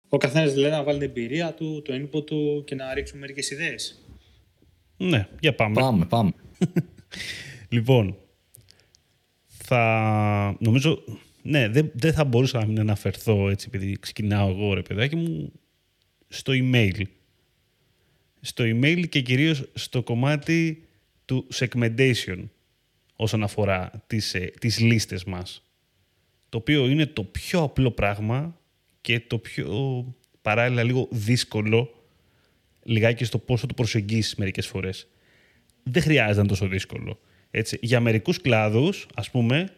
ο καθένας δηλαδή να βάλει την εμπειρία του, το input του και να ρίξουμε μερικές ιδέες. Ναι, για πάμε. Πάμε, πάμε. Λοιπόν, θα νομίζω, ναι, δεν, δεν θα μπορούσα να μην αναφερθώ έτσι επειδή ξεκινάω εγώ ρε παιδάκι μου στο email. Στο email και κυρίως στο κομμάτι του segmentation όσον αφορά τις, ε, τις λίστες μας. Το οποίο είναι το πιο απλό πράγμα και το πιο παράλληλα λίγο δύσκολο λιγάκι στο πόσο το προσεγγίσεις μερικές φορές. Δεν χρειάζεται να είναι τόσο δύσκολο. Έτσι. Για μερικούς κλάδους, ας πούμε,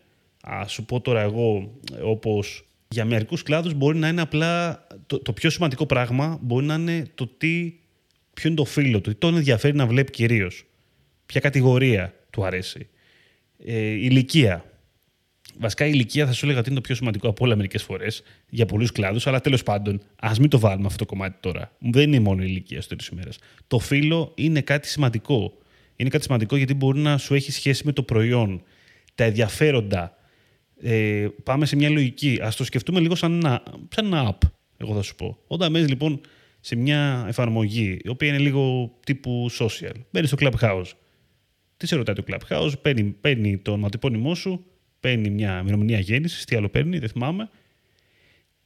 Α σου πω τώρα εγώ, όπως για μερικούς κλάδους μπορεί να είναι απλά το, το πιο σημαντικό πράγμα μπορεί να είναι το τι, ποιο είναι το φίλο του, τι τον ενδιαφέρει να βλέπει κυρίως. Ποια κατηγορία του αρέσει. Ε, ηλικία. Βασικά η ηλικία θα σου έλεγα ότι είναι το πιο σημαντικό από όλα μερικές φορές για πολλούς κλάδους, αλλά τέλος πάντων, ας μην το βάλουμε αυτό το κομμάτι τώρα. Δεν είναι μόνο η ηλικία στο τέλος ημέρας. Το φύλλο είναι κάτι σημαντικό. Είναι κάτι σημαντικό γιατί μπορεί να σου έχει σχέση με το προϊόν, τα ενδιαφέροντα. Ε, πάμε σε μια λογική. Α το σκεφτούμε λίγο σαν ένα, σαν ένα app, εγώ θα σου πω. Όταν μπαίνεις λοιπόν σε μια εφαρμογή, η οποία είναι λίγο τύπου social, μπαίνεις στο Clubhouse. Τι σε ρωτάει το Clubhouse, παίρνει, παίρνει το ονοματεπώνυμό σου, παίρνει μια ημερομηνία γέννησης, τι άλλο παίρνει, δεν θυμάμαι.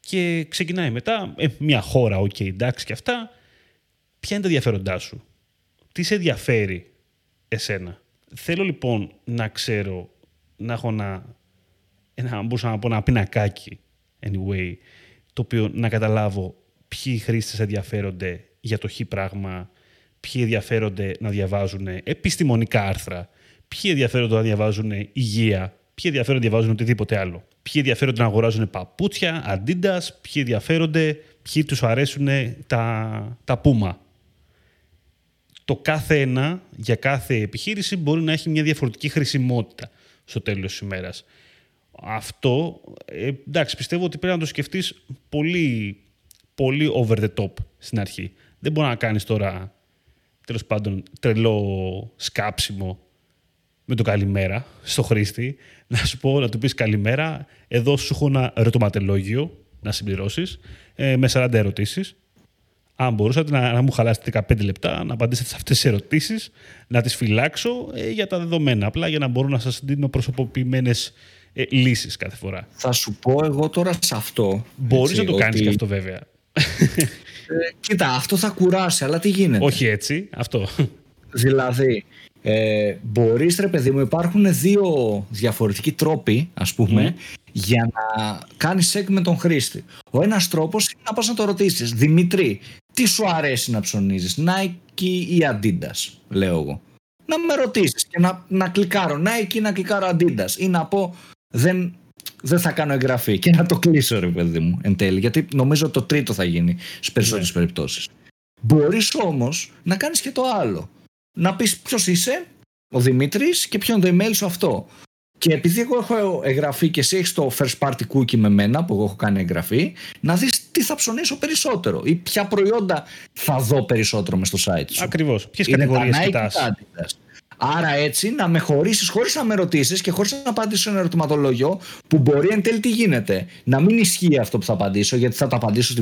Και ξεκινάει μετά, ε, μια χώρα, OK, okay, εντάξει και αυτά. Ποια είναι τα ενδιαφέροντά σου, τι σε ενδιαφέρει; Εσένα. Θέλω λοιπόν να ξέρω, να έχω ένα, ένα μπορούσα να πω ένα πινακάκι, anyway, το οποίο να καταλάβω ποιοι χρήστες ενδιαφέρονται για το χ πράγμα, ποιοι ενδιαφέρονται να διαβάζουν επιστημονικά άρθρα, ποιοι ενδιαφέρονται να διαβάζουν υγεία, ποιοι ενδιαφέρονται να διαβάζουν οτιδήποτε άλλο. Ποιοι ενδιαφέρονται να αγοράζουν παπούτσια, αντίντα, ποιοι ενδιαφέρονται, ποιοι τους αρέσουν τα, τα πούμα. Το κάθε ένα για κάθε επιχείρηση μπορεί να έχει μια διαφορετική χρησιμότητα στο τέλος της ημέρας. Αυτό, ε, εντάξει, πιστεύω ότι πρέπει να το σκεφτείς πολύ, πολύ over the top στην αρχή. Δεν μπορεί να κάνεις τώρα, τέλος πάντων, τρελό σκάψιμο με το καλημέρα στο χρήστη, να σου πω, να του πεις καλημέρα, εδώ σου έχω ένα ερωτηματελόγιο να συμπληρώσεις ε, με 40 ερωτήσεις. Αν μπορούσατε να, να μου χαλάσετε 15 λεπτά, να απαντήσετε σε αυτές τις ερωτήσεις, να τις φυλάξω ε, για τα δεδομένα, απλά για να μπορώ να σας δίνω προσωποποιημένες ε, λύσεις κάθε φορά. Θα σου πω εγώ τώρα σε αυτό. Μπορείς να το ότι... κάνεις και αυτό βέβαια. Ε, κοίτα, αυτό θα κουράσει, αλλά τι γίνεται; Όχι έτσι, αυτό. Δηλαδή, ε, μπορείς ρε παιδί μου υπάρχουν δύο διαφορετικοί τρόποι ας πούμε για να κάνεις σεκ με τον χρήστη ο ένας τρόπος είναι να πας να το ρωτήσεις Δημήτρη τι σου αρέσει να ψωνίζεις Nike ή Adidas λέω εγώ να με ρωτήσεις και να, να κλικάρω Nike ή να κλικάρω Adidas ή να πω δεν, δεν θα κάνω εγγραφή και να το κλείσω ρε παιδί μου εν τέλει γιατί νομίζω το τρίτο θα γίνει στις περισσότερες yeah. Ναι. περιπτώσεις μπορείς όμως να κάνεις και το άλλο να πεις ποιος είσαι, ο Δημήτρης και ποιο είναι το email σου αυτό. Και επειδή εγώ έχω εγγραφεί και εσύ έχεις το first party cookie με μένα που εγώ έχω κάνει εγγραφή, να δεις τι θα ψωνίσω περισσότερο ή ποια προϊόντα θα δω περισσότερο μες στο site σου. Ακριβώς. Ποιες κατηγορίες κοιτάς; Άρα έτσι να με χωρίσεις χωρίς να με ρωτήσεις και χωρίς να απαντήσω ένα ερωτηματολόγιο που μπορεί εν τέλει τι γίνεται. Να μην ισχύει αυτό που θα απαντήσω, γιατί θα το απαντήσω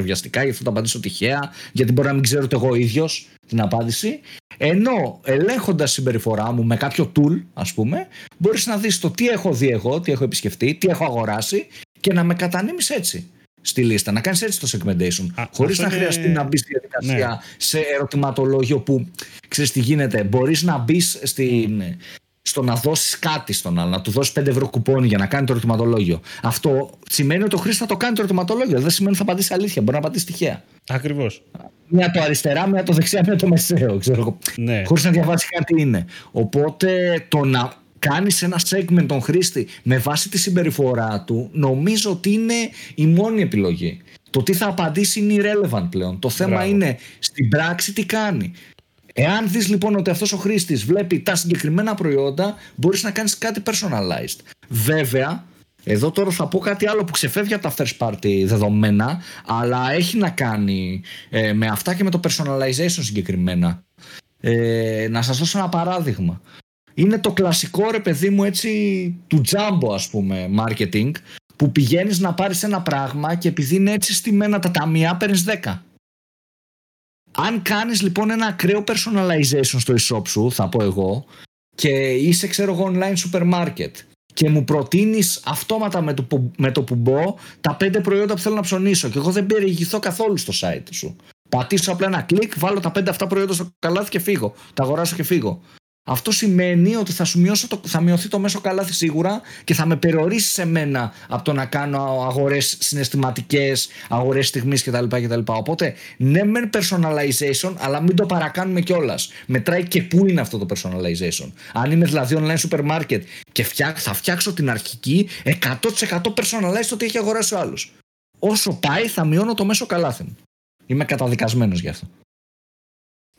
βιαστικά, γιατί θα το απαντήσω τυχαία, γιατί μπορεί να μην ξέρω το εγώ ίδιος την απάντηση. Ενώ ελέγχοντας συμπεριφορά μου με κάποιο tool, ας πούμε, μπορείς να δεις το τι έχω δει εγώ, τι έχω επισκεφτεί, τι έχω αγοράσει και να με κατανείμεις έτσι στη λίστα. Να κάνεις έτσι το segmentation. Χωρίς να χρειαστεί να μπεις στη διαδικασία ναι. σε ερωτηματολόγιο που ξέρεις τι γίνεται. Μπορείς να μπεις στην, στο να δώσεις κάτι στον άλλο, να του δώσεις 5 ευρώ κουπόνι για να κάνει το ερωτηματολόγιο. Αυτό σημαίνει ότι ο χρήστη θα το κάνει το ερωτηματολόγιο. Δεν σημαίνει ότι θα απαντήσει αλήθεια. Μπορεί να απαντήσει τυχαία. Ακριβώς. Μια το αριστερά, μια το δεξιά, μια το μεσαίο. Ξέρω ναι. Χωρίς να διαβάσει κάτι είναι. Οπότε το να κάνεις ένα segment τον χρήστη με βάση τη συμπεριφορά του νομίζω ότι είναι η μόνη επιλογή. Το τι θα απαντήσει είναι irrelevant πλέον. Το θέμα είναι στην πράξη τι κάνει. Εάν δεις λοιπόν ότι αυτός ο χρήστης βλέπει τα συγκεκριμένα προϊόντα μπορείς να κάνεις κάτι personalized. Βέβαια εδώ τώρα θα πω κάτι άλλο που ξεφεύγει από τα first party δεδομένα αλλά έχει να κάνει ε, με αυτά και με το personalization συγκεκριμένα. Ε, να σας δώσω ένα παράδειγμα είναι το κλασικό ρε παιδί μου έτσι του τζάμπο ας πούμε marketing που πηγαίνεις να πάρεις ένα πράγμα και επειδή είναι έτσι στημένα τα ταμεία παίρνεις 10. Αν κάνεις λοιπόν ένα ακραίο personalization στο e-shop σου θα πω εγώ και είσαι ξέρω εγώ online supermarket και μου προτείνεις αυτόματα με το, που, με το που μπω τα πέντε προϊόντα που θέλω να ψωνίσω και εγώ δεν περιηγηθώ καθόλου στο site σου. Πατήσω απλά ένα κλικ, βάλω τα πέντε αυτά προϊόντα στο καλάθι και φύγω. Τα αγοράσω και φύγω αυτό σημαίνει ότι θα, σου μειώσω το, θα μειωθεί το μέσο καλάθι σίγουρα και θα με περιορίσει σε μένα από το να κάνω αγορές συναισθηματικές, αγορές στιγμής κτλ, κτλ. Οπότε, ναι, μεν personalization, αλλά μην το παρακάνουμε κιόλας. Μετράει και πού είναι αυτό το personalization. Αν είμαι δηλαδή online supermarket και θα φτιάξω την αρχική 100% personalized ότι έχει αγοράσει ο άλλος. Όσο πάει, θα μειώνω το μέσο καλάθι μου. Είμαι καταδικασμένος γι' αυτό.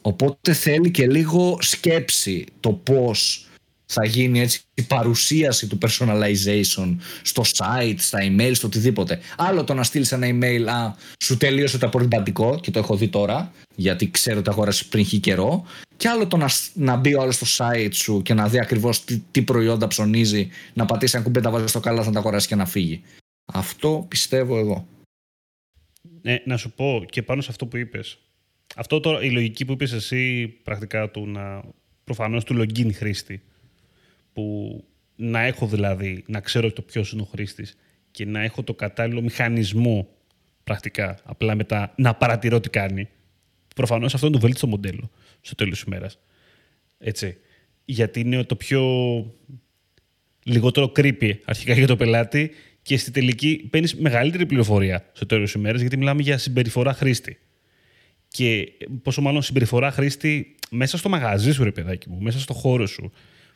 Οπότε θέλει και λίγο σκέψη το πώς θα γίνει έτσι η παρουσίαση του personalization στο site, στα email, στο οτιδήποτε. Άλλο το να στείλεις ένα email, α, σου τελείωσε το απορριμπαντικό και το έχω δει τώρα, γιατί ξέρω ότι αγόρασε πριν χει καιρό. Και άλλο το να, να μπει ο άλλος στο site σου και να δει ακριβώς τι, τι προϊόντα ψωνίζει, να πατήσει ένα κουμπί, τα βάζει στο καλά, θα τα αγοράσει και να φύγει. Αυτό πιστεύω εγώ. Ναι, να σου πω και πάνω σε αυτό που είπες, αυτό τώρα, η λογική που είπες εσύ πρακτικά του να προφανώς του login χρήστη που να έχω δηλαδή, να ξέρω το ποιος είναι ο χρήστης και να έχω το κατάλληλο μηχανισμό πρακτικά, απλά μετά να παρατηρώ τι κάνει. Προφανώς αυτό είναι το βέλτιστο μοντέλο στο τέλος της ημέρας. Έτσι. Γιατί είναι το πιο λιγότερο creepy αρχικά για το πελάτη και στη τελική παίρνεις μεγαλύτερη πληροφορία στο τέλος της ημέρας γιατί μιλάμε για συμπεριφορά χρήστη και πόσο μάλλον συμπεριφορά χρήστη μέσα στο μαγαζί σου, ρε παιδάκι μου, μέσα στο χώρο σου,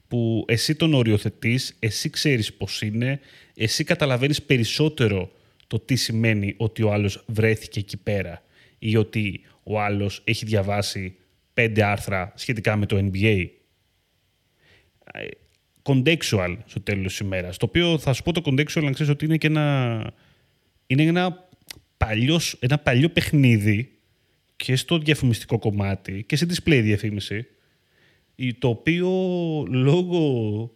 που εσύ τον οριοθετείς, εσύ ξέρεις πώς είναι, εσύ καταλαβαίνεις περισσότερο το τι σημαίνει ότι ο άλλος βρέθηκε εκεί πέρα ή ότι ο άλλος έχει διαβάσει πέντε άρθρα σχετικά με το NBA. Contextual στο τέλος της ημέρας. Το οποίο θα σου πω το contextual να ξέρεις ότι είναι και ένα, είναι ένα, παλιός, ένα παλιό παιχνίδι και στο διαφημιστικό κομμάτι και σε display διαφήμιση, το οποίο λόγω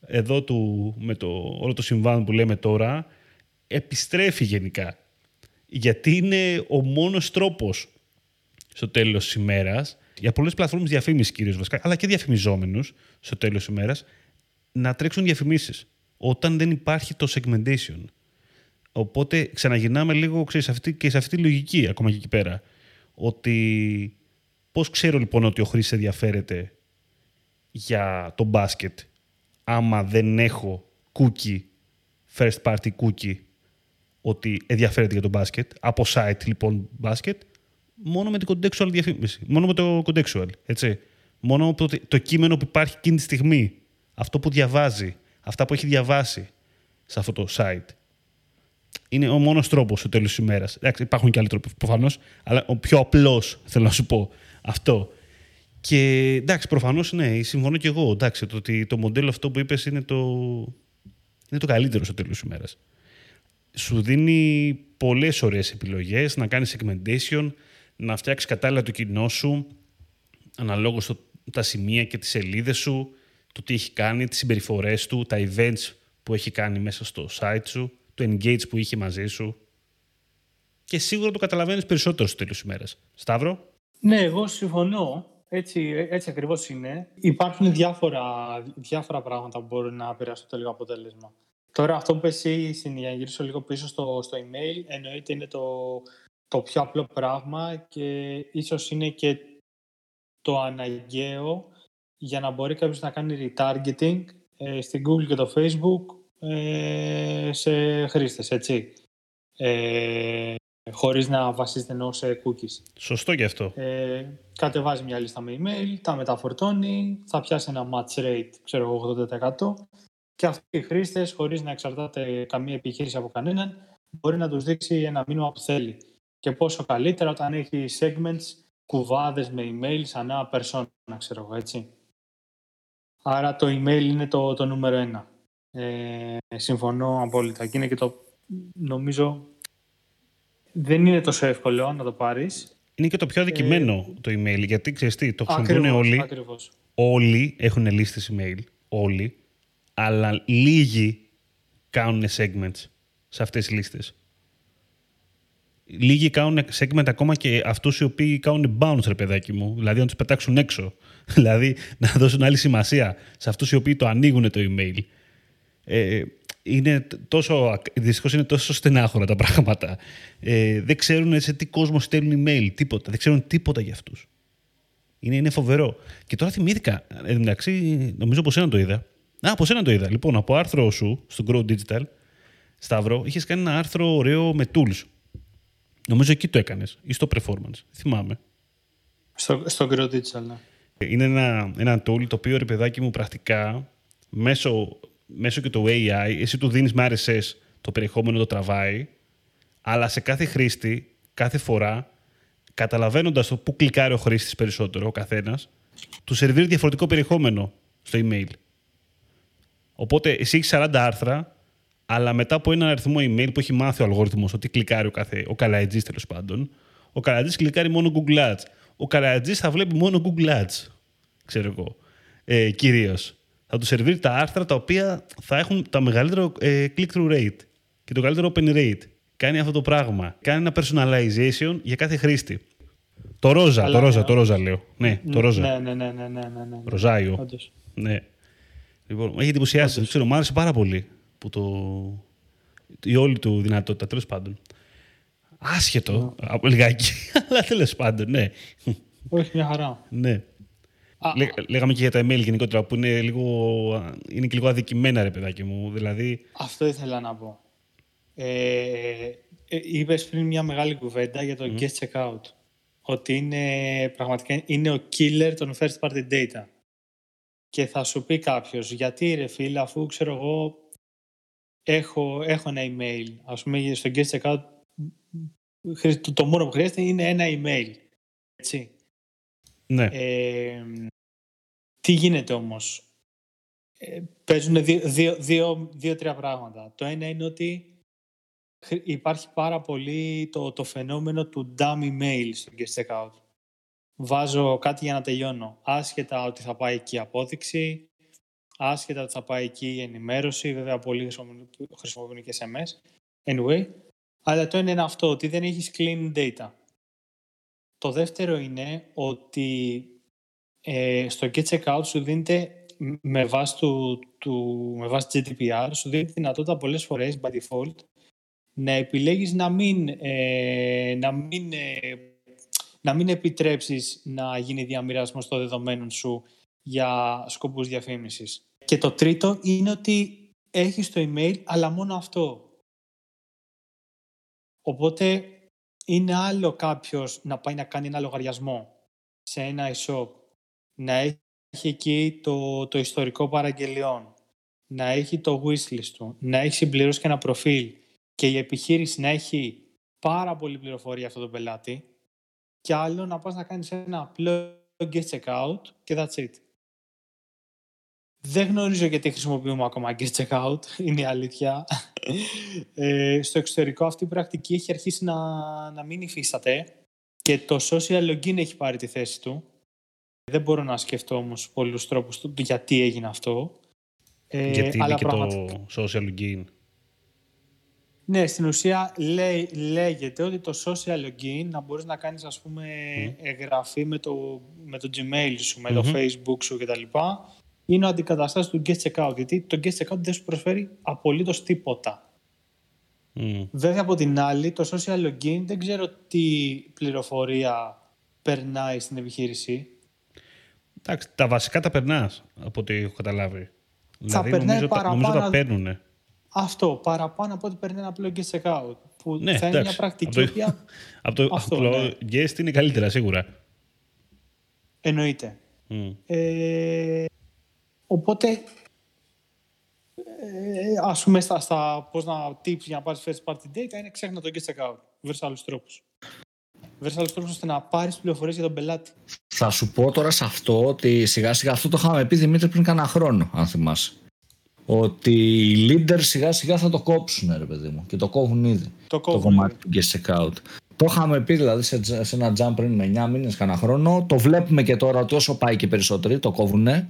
εδώ του, με το, όλο το συμβάν που λέμε τώρα, επιστρέφει γενικά. Γιατί είναι ο μόνος τρόπος στο τέλος της ημέρας, για πολλές πλατφόρμες διαφήμισης κυρίως βασικά, αλλά και διαφημιζόμενους στο τέλος της ημέρας, να τρέξουν διαφημίσεις όταν δεν υπάρχει το segmentation. Οπότε ξαναγυρνάμε λίγο ξέρεις, αυτή, και σε αυτή τη λογική ακόμα και εκεί πέρα ότι πώς ξέρω λοιπόν ότι ο χρήστης ενδιαφέρεται για το μπάσκετ άμα δεν έχω cookie, first party cookie, ότι ενδιαφέρεται για το μπάσκετ, από site λοιπόν μπάσκετ, μόνο με την contextual διαφήμιση, μόνο με το contextual, έτσι. Μόνο το, το κείμενο που υπάρχει εκείνη τη στιγμή, αυτό που διαβάζει, αυτά που έχει διαβάσει σε αυτό το site είναι ο μόνος τρόπος στο τέλος της ημέρας. Υπάρχουν και άλλοι τρόποι προφανώς, αλλά ο πιο απλός θέλω να σου πω αυτό. Και εντάξει, προφανώς ναι, συμφωνώ και εγώ. Εντάξει, το ότι το μοντέλο αυτό που είπες είναι το, είναι το καλύτερο στο τέλος της ημέρας. Σου δίνει πολλές ωραίες επιλογές να κάνεις segmentation, να φτιάξεις κατάλληλα το κοινό σου, αναλόγως τα σημεία και τις σελίδες σου, το τι έχει κάνει, τις συμπεριφορές του, τα events που έχει κάνει μέσα στο site σου το engage που είχε μαζί σου και σίγουρα το καταλαβαίνεις περισσότερο στο τέλος της ημέρας. Σταύρο; Ναι, εγώ συμφωνώ. Έτσι, έτσι ακριβώς είναι. Υπάρχουν διάφορα, διάφορα πράγματα που μπορούν να επηρεάσουν το τελικό αποτέλεσμα. Τώρα αυτό που εσύ, για να γυρίσω λίγο πίσω στο, στο email, εννοείται είναι το, το πιο απλό πράγμα και ίσως είναι και το αναγκαίο για να μπορεί κάποιος να κάνει retargeting ε, στην Google και το Facebook ε, σε χρήστες, έτσι. Ε, χωρίς να βασίζεται ενώ σε cookies. Σωστό και αυτό. Ε, κατεβάζει μια λίστα με email, τα μεταφορτώνει, θα πιάσει ένα match rate, ξέρω 80% και αυτοί οι χρήστες, χωρίς να εξαρτάται καμία επιχείρηση από κανέναν, μπορεί να τους δείξει ένα μήνυμα που θέλει. Και πόσο καλύτερα όταν έχει segments, κουβάδες με email σαν ένα persona, ξέρω εγώ, έτσι. Άρα το email είναι το, το νούμερο ένα. Ε, συμφωνώ απόλυτα. Και είναι και το, νομίζω, δεν είναι τόσο εύκολο να το πάρεις. Είναι και το πιο αδικημένο ε, το email, γιατί ξέρεις τι, το χρησιμοποιούν όλοι. Ακριβώς. Όλοι έχουν λίστες email, όλοι, αλλά λίγοι κάνουν segments σε αυτές τις λίστες. Λίγοι κάνουν segment ακόμα και αυτούς οι οποίοι κάνουν bounce, ρε παιδάκι μου. Δηλαδή να τους πετάξουν έξω. δηλαδή να δώσουν άλλη σημασία σε αυτούς οι οποίοι το ανοίγουν το email ε, είναι τόσο, δυστυχώς είναι τόσο στενάχωρα τα πράγματα. Ε, δεν ξέρουν σε τι κόσμο στέλνουν email, τίποτα. Δεν ξέρουν τίποτα για αυτούς. Είναι, είναι φοβερό. Και τώρα θυμήθηκα, εντάξει, νομίζω πω ένα το είδα. Α, από σένα το είδα. Λοιπόν, από άρθρο σου στο Grow Digital, Σταύρο, είχες κάνει ένα άρθρο ωραίο με tools. Νομίζω εκεί το έκανες ή στο performance. Θυμάμαι. Στο, στο Grow Digital, ναι. Είναι ένα, ένα tool το οποίο ρε παιδάκι μου πρακτικά μέσω, μέσω και το AI, εσύ του δίνεις με RSS το περιεχόμενο το τραβάει, αλλά σε κάθε χρήστη, κάθε φορά, καταλαβαίνοντας το πού κλικάρει ο χρήστης περισσότερο, ο καθένας, του σερβίρει διαφορετικό περιεχόμενο στο email. Οπότε εσύ έχεις 40 άρθρα, αλλά μετά από ένα αριθμό email που έχει μάθει ο αλγόριθμος ότι κλικάρει ο, κάθε, ο καλατζής τέλος πάντων, ο καλατζής κλικάρει μόνο Google Ads. Ο καλατζής θα βλέπει μόνο Google Ads, ξέρω εγώ, ε, κυρίως. Θα τους σερβίρει τα άρθρα τα οποία θα έχουν τα μεγαλύτερο ε, click-through rate και το καλύτερο open rate. Κάνει αυτό το πράγμα. Κάνει ένα personalization για κάθε χρήστη. Το ρόζα, το ρόζα, το ρόζα λέω. Ναι, το ρόζα. Ναι, ναι, ναι, ναι, ναι, ναι, ναι. Ροζάιο. Όντως. Ναι. Λοιπόν, με έχει εντυπωσιάσει. Δεν ξέρω, μου άρεσε πάρα πολύ που το... η όλη του δυνατότητα, τέλος πάντων. Άσχετο, από λιγάκι, αλλά τέλος πάντων, ναι. Όχι, μια χαρά. ναι. Α, Λέ, λέγαμε και για τα email γενικότερα που είναι, λίγο, είναι και λίγο αδικημένα, ρε παιδάκι μου. Δηλαδή, Αυτό ήθελα να πω. Ε, ε, είπες πριν μια μεγάλη κουβέντα για το guest checkout. Ότι είναι πραγματικά είναι ο killer των first party data. Και θα σου πει κάποιος, γιατί ρε φίλε, αφού ξέρω εγώ έχω, έχω ένα email. Ας πούμε στο guest checkout χρη- το, το μόνο που χρειάζεται είναι ένα email. Έτσι. Ναι. Ε, τι γίνεται όμως; Ε, παίζουν δύο, δύο, δύο, δύο-τρία πράγματα. Το ένα είναι ότι χρ- υπάρχει πάρα πολύ το, το φαινόμενο του dumb email στο guest checkout. Βάζω κάτι για να τελειώνω. Άσχετα ότι θα πάει εκεί η απόδειξη, άσχετα ότι θα πάει εκεί η ενημέρωση, βέβαια πολλοί χρησιμοποιούν, χρησιμοποιούν και SMS. Anyway, αλλά το ένα είναι αυτό, ότι δεν έχεις clean data. Το δεύτερο είναι ότι ε, στο get checkout σου δίνεται μ- με βάση, του, του, με βάση GDPR σου δίνει τη δυνατότητα πολλές φορές by default να επιλέγεις να μην, ε, να μην, ε, να μην επιτρέψεις να γίνει διαμοιρασμός των δεδομένων σου για σκοπούς διαφήμισης. Και το τρίτο είναι ότι έχεις το email αλλά μόνο αυτό. Οπότε είναι άλλο κάποιος να πάει να κάνει ένα λογαριασμό σε ένα e-shop, να έχει εκεί το, το ιστορικό παραγγελιών, να έχει το wishlist του, να έχει συμπληρώσει και ένα προφίλ και η επιχείρηση να έχει πάρα πολύ πληροφορία για αυτόν τον πελάτη και άλλο να πας να κάνεις ένα απλό guest checkout και that's it. Δεν γνωρίζω γιατί χρησιμοποιούμε ακόμα guest checkout, είναι η αλήθεια. Ε, στο εξωτερικό αυτή η πρακτική έχει αρχίσει να, να μην υφίσταται και το social login έχει πάρει τη θέση του. Δεν μπορώ να σκεφτώ όμως πολλούς τρόπους του γιατί έγινε αυτό. Ε, γιατί είναι αλλά και πραγματικά- το social login. Ναι, στην ουσία λέει, λέγεται ότι το social login να μπορείς να κάνεις ας πούμε εγγραφή με το, με το Gmail σου, με το Μμμ. Facebook σου κτλ. Είναι ο αντικαταστάτης του guest checkout, γιατί το guest checkout δεν σου προσφέρει απολύτως τίποτα. Μμ. Βέβαια από την άλλη, το social login δεν ξέρω τι πληροφορία περνάει στην επιχείρηση. Εντάξει, τα βασικά τα περνάς από ό,τι έχω καταλάβει. δηλαδή, περνάει νομίζω, τα- νομίζω τα παραπάνω- παίρνουν. Αυτό, παραπάνω από ό,τι παίρνει ένα απλό guest checkout. Που Ναι, θα είναι μια εντάξει. πρακτική Από το- οποία Από το Αυτό, απλό ναι. guest είναι καλύτερα σίγουρα. εννοείται. Μμ. Ε, οπότε, ε, ας πούμε, στα, στα πώς να tips για να πάρεις first party data είναι ξέχνα το guest checkout. Βρες άλλους τρόπους. Βρες άλλους τρόπους ώστε να πάρεις πληροφορίες για τον πελάτη. Θα σου πω τώρα σε αυτό ότι σιγά σιγά αυτό το είχαμε πει Δημήτρη πριν κάνα χρόνο, αν θυμάσαι. Ότι οι leaders σιγά σιγά θα το κόψουν, ρε παιδί μου. Και το κόβουν ήδη. Το Το κόβουν. κομμάτι του guest checkout. Το είχαμε πει δηλαδή σε, τζ- σε ένα jump πριν 9 μήνες, κανένα χρόνο. Το βλέπουμε και τώρα ότι όσο πάει και περισσότεροι το κόβουνε.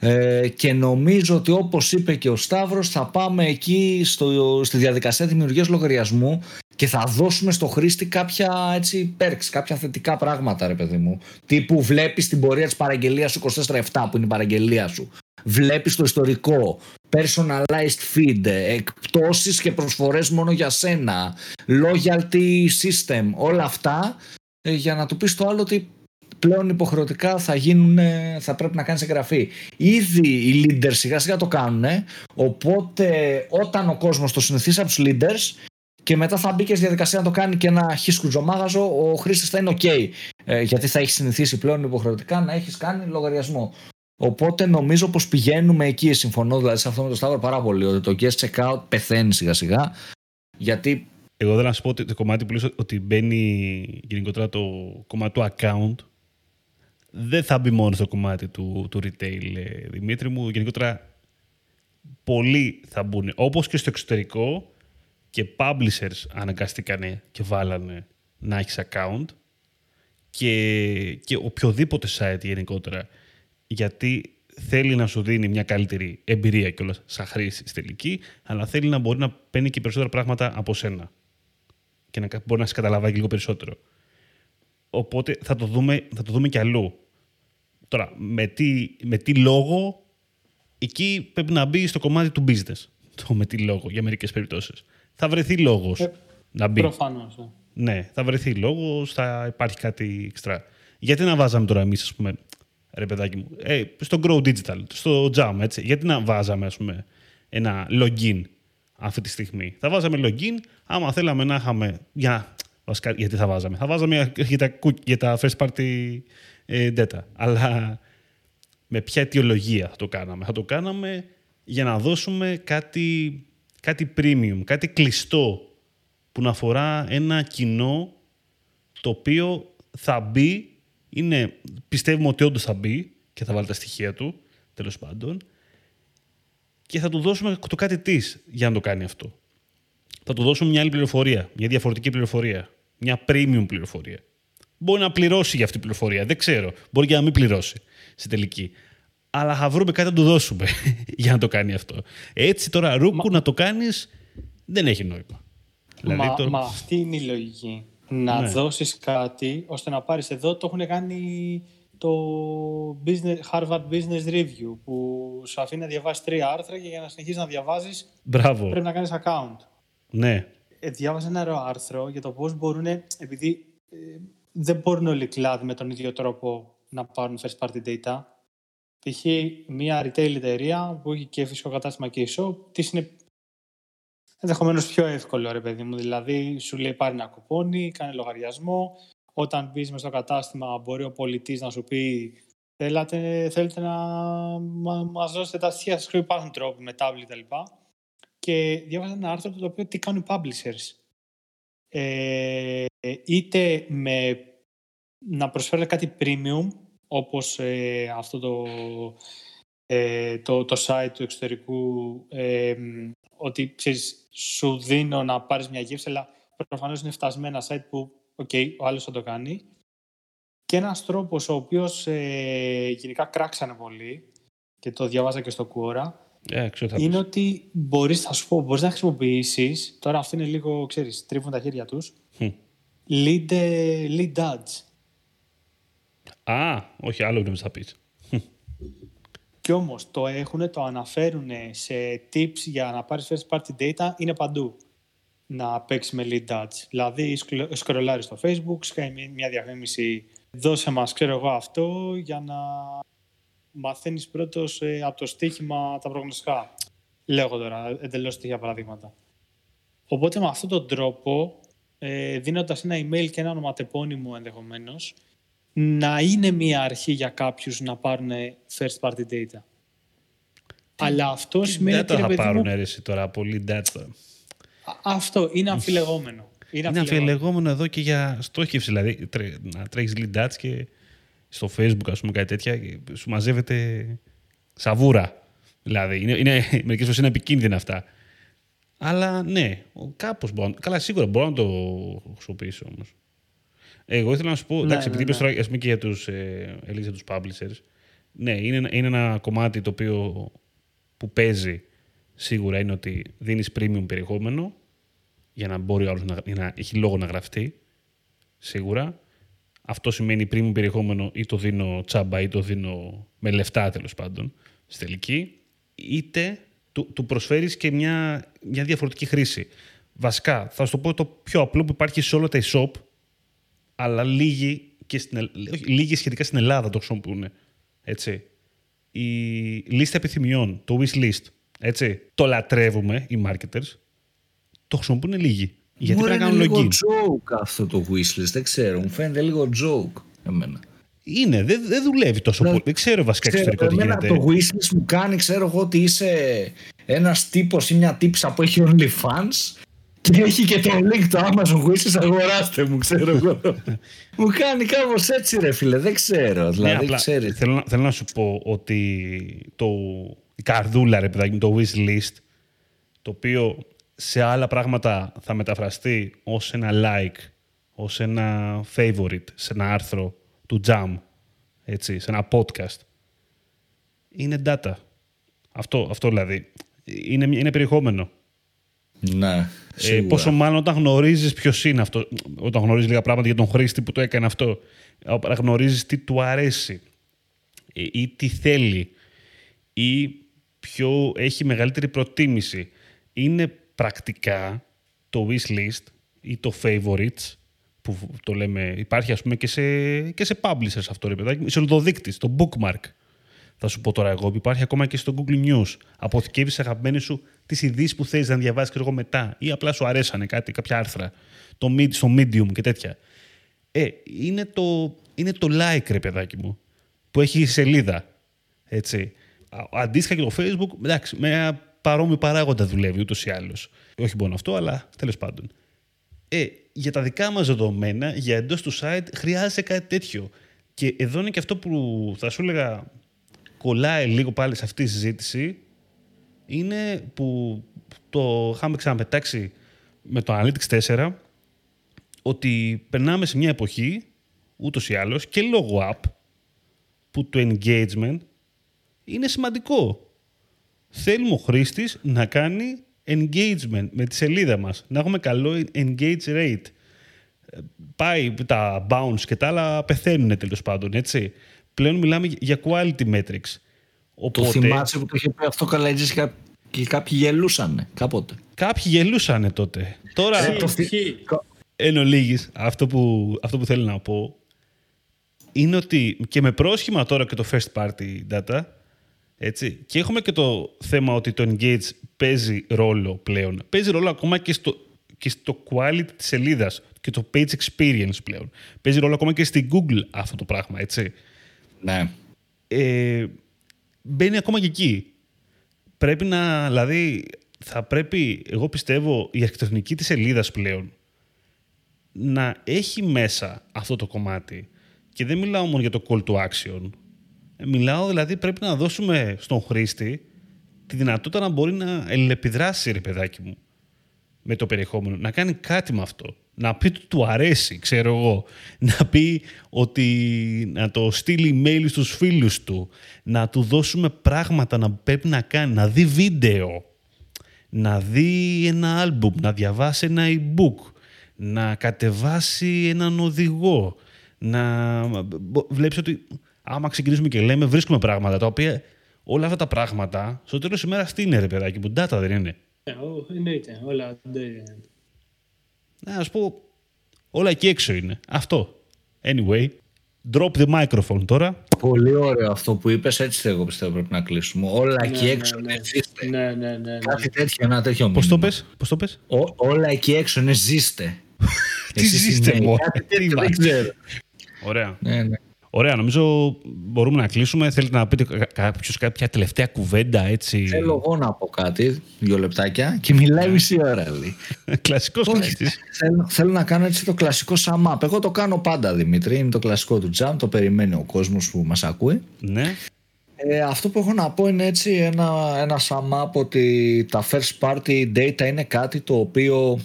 Ε, και νομίζω ότι όπως είπε και ο Σταύρος θα πάμε εκεί στο, στη διαδικασία δημιουργίας λογαριασμού και θα δώσουμε στο χρήστη κάποια έτσι perks, κάποια θετικά πράγματα ρε παιδί μου. Τύπου βλέπεις την πορεία της παραγγελίας σου 24-7 που είναι η παραγγελία σου. Βλέπεις το ιστορικό, personalized feed, εκπτώσεις και προσφορές μόνο για σένα, loyalty system, όλα αυτά ε, για να του πεις το άλλο ότι πλέον υποχρεωτικά θα, γίνουν, θα πρέπει να κάνεις εγγραφή. Ήδη οι leaders σιγά σιγά το κάνουν, οπότε όταν ο κόσμος το συνηθίσει από τους leaders και μετά θα μπει και στη διαδικασία να το κάνει και ένα χίσκουτζομάγαζο, ο χρήστης θα είναι OK. Ε, γιατί θα έχεις συνηθίσει πλέον υποχρεωτικά να έχεις κάνει λογαριασμό. Οπότε νομίζω πως πηγαίνουμε εκεί. Συμφωνώ δηλαδή σε αυτό με το Σταύρο πάρα πολύ. Ότι το guest checkout πεθαίνει σιγά σιγά. Γιατί. Εγώ δεν να σου πω ότι το κομμάτι που λες ότι μπαίνει γενικότερα το κομμάτι του account δεν θα μπει μόνο στο κομμάτι του, του retail, ε, Δημήτρη μου. Γενικότερα πολλοί θα μπουν. Όπως και στο εξωτερικό και publishers αναγκαστήκανε και βάλανε να έχεις account και, και οποιοδήποτε site γενικότερα γιατί θέλει να σου δίνει μια καλύτερη εμπειρία κιόλας σαν χρήση στη τελική, αλλά θέλει να μπορεί να παίρνει και περισσότερα πράγματα από σένα και να μπορεί να σε καταλαβαίνει λίγο περισσότερο. Οπότε θα το δούμε, θα το δούμε κι αλλού. Τώρα, με τι, με τι λόγο, εκεί πρέπει να μπει στο κομμάτι του business. Το με τι λόγο, για μερικές περιπτώσεις θα βρεθεί λόγος ε, να μπει. Προφανώς. Ε. Ναι, θα βρεθεί λόγος, θα υπάρχει κάτι εξτρά. Γιατί να βάζαμε τώρα εμείς, ας πούμε, ρε παιδάκι μου, ε, στο Grow Digital, στο Jam, έτσι, γιατί να βάζαμε, ας πούμε, ένα login αυτή τη στιγμή. Θα βάζαμε login, άμα θέλαμε να είχαμε. Για, βασικά, γιατί θα βάζαμε. Θα βάζαμε για τα, για τα first party ε, data. Αλλά με ποια αιτιολογία θα το κάναμε. Θα το κάναμε για να δώσουμε κάτι κάτι premium, κάτι κλειστό που να αφορά ένα κοινό το οποίο θα μπει, είναι, πιστεύουμε ότι όντως θα μπει και θα βάλει τα στοιχεία του, τέλος πάντων, και θα του δώσουμε το κάτι της για να το κάνει αυτό. Θα του δώσουμε μια άλλη πληροφορία, μια διαφορετική πληροφορία, μια premium πληροφορία. Μπορεί να πληρώσει για αυτή την πληροφορία, δεν ξέρω. Μπορεί και να μην πληρώσει στη τελική αλλά θα βρούμε κάτι να του δώσουμε για να το κάνει αυτό. Έτσι τώρα ρούκου να το κάνεις δεν έχει νόημα. Δηλαδή, μα, μα αυτή είναι η λογική. Να ναι. δώσεις κάτι ώστε να πάρεις εδώ. Το έχουν κάνει το business, Harvard Business Review που σου αφήνει να διαβάσεις τρία άρθρα και για να συνεχίσει να διαβάζεις Μπράβο. πρέπει να κάνεις account. Ναι. Ε, διάβασα ένα ωραίο άρθρο για το πώς μπορούν, επειδή ε, δεν μπορούν όλοι οι κλάδοι με τον ίδιο τρόπο να πάρουν first party data π.χ. μια retail εταιρεία που έχει και φυσικό κατάστημα και e-shop, της είναι ενδεχομένως πιο εύκολο, ρε παιδί μου. Δηλαδή, σου λέει πάρει ένα κουπόνι, κάνει λογαριασμό. Όταν μπεις μες στο κατάστημα, μπορεί ο πολιτής να σου πει Θέλετε, θέλετε να μα δώσετε τα στοιχεία σας. Υπάρχουν τρόποι με tablet κτλ. Και διάβαζα ένα άρθρο το οποίο τι κάνουν οι publishers. Ε, είτε με να προσφέρουν κάτι premium όπως ε, αυτό το, ε, το, το site του εξωτερικού ε, ότι ξέρεις, σου δίνω να πάρεις μια γεύση αλλά προφανώς είναι φτασμένα site που okay, ο άλλος θα το κάνει και ένας τρόπος ο οποίος ε, γενικά κράξανε πολύ και το διαβάζα και στο Quora yeah, είναι ότι μπορείς, θα σου πω, μπορείς να χρησιμοποιήσεις τώρα αυτό είναι λίγο, ξέρεις, τρίβουν τα χέρια τους lead, lead ads. Α, όχι, άλλο δεν θα πεις. Κι όμως το έχουν, το αναφέρουν σε tips για να πάρεις first party data, είναι παντού. Να παίξεις με lead ads. Δηλαδή, σκρολάρεις στο facebook, σκάει μια διαφήμιση, δώσε μας, ξέρω εγώ αυτό, για να μαθαίνεις πρώτος ε, από το στοίχημα τα προγνωστικά. Λέω τώρα, εντελώς στοιχεία παραδείγματα. Οπότε με αυτόν τον τρόπο, ε, δίνοντας ένα email και ένα ονοματεπώνυμο ενδεχομένως, να είναι μια αρχή για κάποιους να πάρουν first party data. Αλλά αυτό σημαίνει ότι... Δεν θα πάρουν αίρεση τώρα, πολύ data; Αυτό είναι αμφιλεγόμενο. Είναι, είναι αμφιλεγόμενο εδώ και για στόχευση. Δηλαδή, να τρέχεις lead ads και στο facebook, ας πούμε, κάτι τέτοια, σου μαζεύεται σαβούρα. Δηλαδή, είναι, είναι, μερικές φορές είναι επικίνδυνα αυτά. Αλλά ναι, κάπως μπορώ. Καλά, σίγουρα μπορώ να το χρησιμοποιήσω όμως. Εγώ ήθελα να σου πω, ναι, εντάξει, ναι, επειδή ναι. τώρα πούμε, και για τους ε, τους publishers, ναι, είναι, είναι ένα κομμάτι το οποίο που παίζει σίγουρα είναι ότι δίνεις premium περιεχόμενο για να μπορεί ο άλλος να, να έχει λόγο να γραφτεί, σίγουρα. Αυτό σημαίνει premium περιεχόμενο ή το δίνω τσάμπα ή το δίνω με λεφτά τέλος πάντων στη τελική, είτε του, του προσφέρεις και μια, μια διαφορετική χρήση. Βασικά, θα σου το πω το πιο απλό που υπάρχει σε όλα τα e-shop αλλά λίγοι και στην, ελλ- όχι, λίγοι σχετικά στην Ελλάδα το χρησιμοποιούν. Έτσι. Η λίστα επιθυμιών, το wish list, έτσι. Το λατρεύουμε οι marketers. Το χρησιμοποιούν λίγοι. Γιατί Μωρέ, πρέπει να είναι κάνουν λίγο login. joke αυτό το wishlist, δεν ξέρω, μου φαίνεται λίγο joke εμένα. Είναι, δεν, δεν δουλεύει τόσο Ναι. πολύ. Δεν ξέρω βασικά Ξέρω, εξωτερικό τι εμένα γίνεται. το wishlist μου κάνει, ξέρω εγώ ότι είσαι ένας τύπος ή μια τύψα που έχει OnlyFans και έχει και το link το Amazon wishlist, αγοράστε μου, ξέρω εγώ. μου κάνει κάπως έτσι ρε φίλε, δεν ξέρω, Ναι, δηλαδή απλά ξέρεις. θέλω, να- θέλω να σου πω ότι το, η καρδούλα, ρε παιδάκι μου, το wish list, το οποίο σε άλλα πράγματα θα μεταφραστεί ως ένα like, ως ένα favorite, σε ένα άρθρο του Jam, έτσι, σε ένα podcast, είναι data. Αυτό, αυτό δηλαδή. Είναι, είναι περιεχόμενο. Ναι, Ε, σίγουρα. πόσο μάλλον όταν γνωρίζεις ποιος είναι αυτό, όταν γνωρίζεις λίγα πράγματα για τον χρήστη που το έκανε αυτό, όταν γνωρίζεις τι του αρέσει ε, ή τι θέλει ή ποιο έχει μεγαλύτερη προτίμηση. Είναι πρακτικά το wish list ή το favorites που το λέμε, υπάρχει ας πούμε και σε, και σε publishers αυτό ρε παιδάκι, ισοδοδείκτης, το bookmark. Θα σου πω τώρα εγώ, υπάρχει ακόμα και στο Google News. Αποθηκεύεις αγαπημένε σου τις ειδήσεις που θέλεις να διαβάσεις και εγώ μετά, ή απλά σου αρέσανε κάτι, κάποια άρθρα, το mid, στο Medium και τέτοια. Ε, είναι το, είναι το like, ρε παιδάκι μου, που έχει η σελίδα. Έτσι. Α- Αντίστοιχα και το Facebook, εντάξει, με ένα παρόμοιο παράγοντα δουλεύει ούτως ή άλλως. Όχι μόνο αυτό, αλλά τέλος πάντων. Ε, για τα δικά μας δεδομένα, για εντός του site, χρειάζεται κάτι τέτοιο. Και εδώ είναι και αυτό που θα σου έλεγα κολλάει λίγο πάλι σε αυτή τη συζήτηση, είναι που το είχαμε ξαναπετάξει με το Analytics 4, ότι περνάμε σε μια εποχή, ούτως ή άλλως, και λόγω app, που το engagement είναι σημαντικό. Θέλουμε ο χρήστης να κάνει engagement με τη σελίδα μας, να έχουμε καλό engage rate. Ε, Πάει τα bounce και τα άλλα πεθαίνουν τέλος πάντων, έτσι. Πλέον μιλάμε για quality metrics. Το Οπότε, θυμάσαι που το είχε πει αυτό καλά έτσι και κά- και κάποιοι γελούσαν κάποτε. κάποιοι γελούσαν τότε. Τώρα, Ε, το ισχύει. θυ- εν ολίγης, αυτό που, αυτό που θέλω να πω είναι ότι και με πρόσχημα τώρα και το first party data, έτσι, και έχουμε και το θέμα ότι το engage παίζει ρόλο πλέον. Παίζει ρόλο ακόμα και στο, και στο quality της σελίδας και το page experience πλέον. Παίζει ρόλο ακόμα και στην Google αυτό το πράγμα, έτσι. Ναι. ε, μπαίνει ακόμα και εκεί. Πρέπει να, δηλαδή, θα πρέπει, εγώ πιστεύω, η αρχιτεκτονική της σελίδας πλέον να έχει μέσα αυτό το κομμάτι. Και δεν μιλάω μόνο για το call to action. Ε, Μιλάω, δηλαδή, πρέπει να δώσουμε στον χρήστη τη δυνατότητα να μπορεί να ελεπιδράσει, ρε παιδάκι μου, με το περιεχόμενο. Να κάνει κάτι με αυτό. Να πει ότι του αρέσει, ξέρω εγώ. Να πει ότι να το στείλει email στους φίλους του. Να του δώσουμε πράγματα να πρέπει να κάνει. Να δει βίντεο. Να δει ένα άλμπουμ. Να διαβάσει ένα e-book. Να κατεβάσει έναν οδηγό. Να μπο- βλέπεις ότι άμα ξεκινήσουμε και λέμε βρίσκουμε πράγματα τα οποία όλα αυτά τα πράγματα στο τέλος της ημέρας τι είναι ρε παιδάκι που data δεν είναι. Ε, ο- Εννοείται, όλα δεν είναι. Να ας πω, όλα εκεί έξω είναι. Αυτό. Anyway, drop the microphone τώρα. Πολύ ωραίο αυτό που είπες, έτσι εγώ πιστεύω πρέπει να κλείσουμε. Όλα εκεί Ναι, έξω ναι, είναι ζήστε. Ναι, ναι, ναι. ναι. Κάτι τέτοιο, ένα τέτοιο Πώς το μήνυμα. πες, πώς το πες; Ό- όλα εκεί έξω είναι ζήστε. Τι Εσείς ζήστε, οι νέοι, μωρέ, κάτι τι τέτοιο, δεν είμαστε. ξέρω. Ωραία. Ναι, ναι. Ωραία, νομίζω μπορούμε να κλείσουμε. Θέλετε να πείτε κα- κάποιος κάποια τελευταία κουβέντα, έτσι; Θέλω εγώ να πω κάτι, δύο λεπτάκια, και μιλάει μισή ώρα. Λέει. Κλασικός Όχι. χρήστης. θέλω, θέλω να κάνω έτσι το κλασικό sum up. Εγώ το κάνω πάντα, Δημήτρη. Είναι το κλασικό του jam, το περιμένει ο κόσμος που μας ακούει. Ναι. Ε, αυτό που έχω να πω είναι έτσι ένα, ένα sum up ότι τα first party data είναι κάτι το οποίο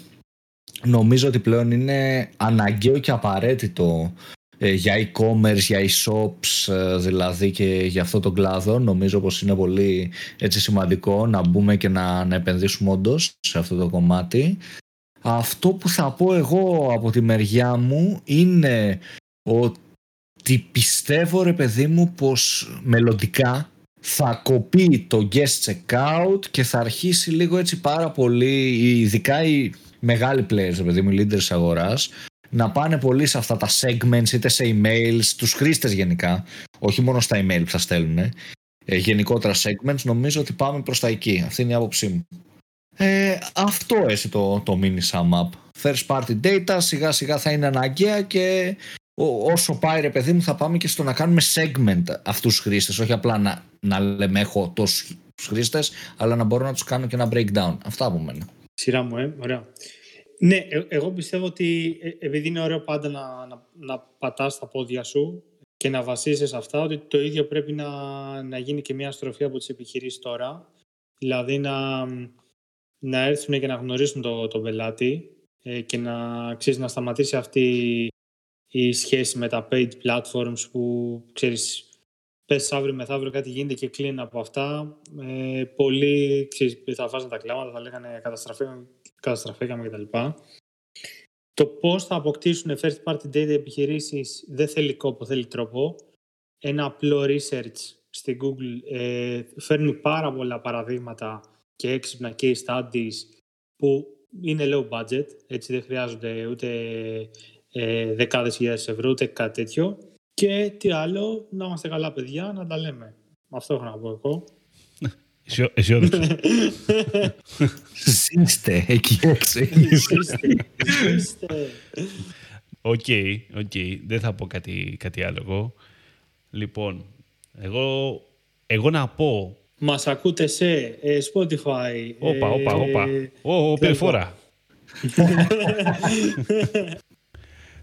νομίζω ότι πλέον είναι αναγκαίο και απαραίτητο ε, για e-commerce, για e-shops ε, δηλαδή και για αυτό τον κλάδο νομίζω πως είναι πολύ έτσι σημαντικό να μπούμε και να, να επενδύσουμε όντως σε αυτό το κομμάτι. Αυτό που θα πω εγώ από τη μεριά μου είναι ότι πιστεύω ρε παιδί μου πως μελλοντικά θα κοπεί το guest checkout και θα αρχίσει λίγο έτσι πάρα πολύ ειδικά οι μεγάλοι players ρε παιδί μου, οι leaders αγοράς να πάνε πολύ σε αυτά τα segments είτε σε emails, τους χρήστες γενικά, όχι μόνο στα email που θα στέλνουν, ε, γενικότερα segments, νομίζω ότι πάμε προς τα εκεί. Αυτή είναι η άποψή μου. Ε, αυτό έτσι το, το mini sum up. First party data σιγά σιγά θα είναι αναγκαία και όσο πάει ρε παιδί μου θα πάμε και στο να κάνουμε segment αυτούς τους χρήστες όχι απλά να, να λέμε έχω τόσους χρήστες αλλά να μπορώ να τους κάνω και ένα breakdown. Αυτά από μένα. Σειρά μου, ε, ωραία. Ναι, ε, εγώ πιστεύω ότι ε, επειδή είναι ωραίο πάντα να, να, να πατάς τα πόδια σου και να βασίζεσαι σε αυτά, ότι το ίδιο πρέπει να, να γίνει και μια στροφή από τις επιχειρήσεις τώρα. Δηλαδή να, να έρθουν και να γνωρίσουν τον το πελάτη ε, και να, ξέρεις, να σταματήσει αυτή η σχέση με τα paid platforms που ξέρεις πες αύριο μεθαύριο κάτι γίνεται και κλείνει από αυτά. Ε, πολλοί ξέρεις, θα βάζουν τα κλάματα, θα λέγανε καταστραφήκαμε κτλ. Το πώς θα αποκτήσουν first party data επιχειρήσεις δεν θέλει κόπο, θέλει τρόπο. Ένα απλό research στην Google ε, φέρνει πάρα πολλά παραδείγματα και έξυπνα case studies που είναι low budget, έτσι δεν χρειάζονται ούτε ε, δεκάδες χιλιάδες ευρώ, ούτε κάτι τέτοιο. Και τι άλλο, να είμαστε καλά παιδιά, να τα λέμε. Αυτό έχω να πω εγώ. Αισιόδοξος. Ζήστε εκεί έξω. Ζήστε. OK, OK. Δεν θα πω κάτι, κάτι άλλο εγώ. Λοιπόν, εγώ, εγώ να πω... Μας ακούτε σε ε, Spotify. Όπα, όπα, ε, όπα. Ω, πήρε φορά.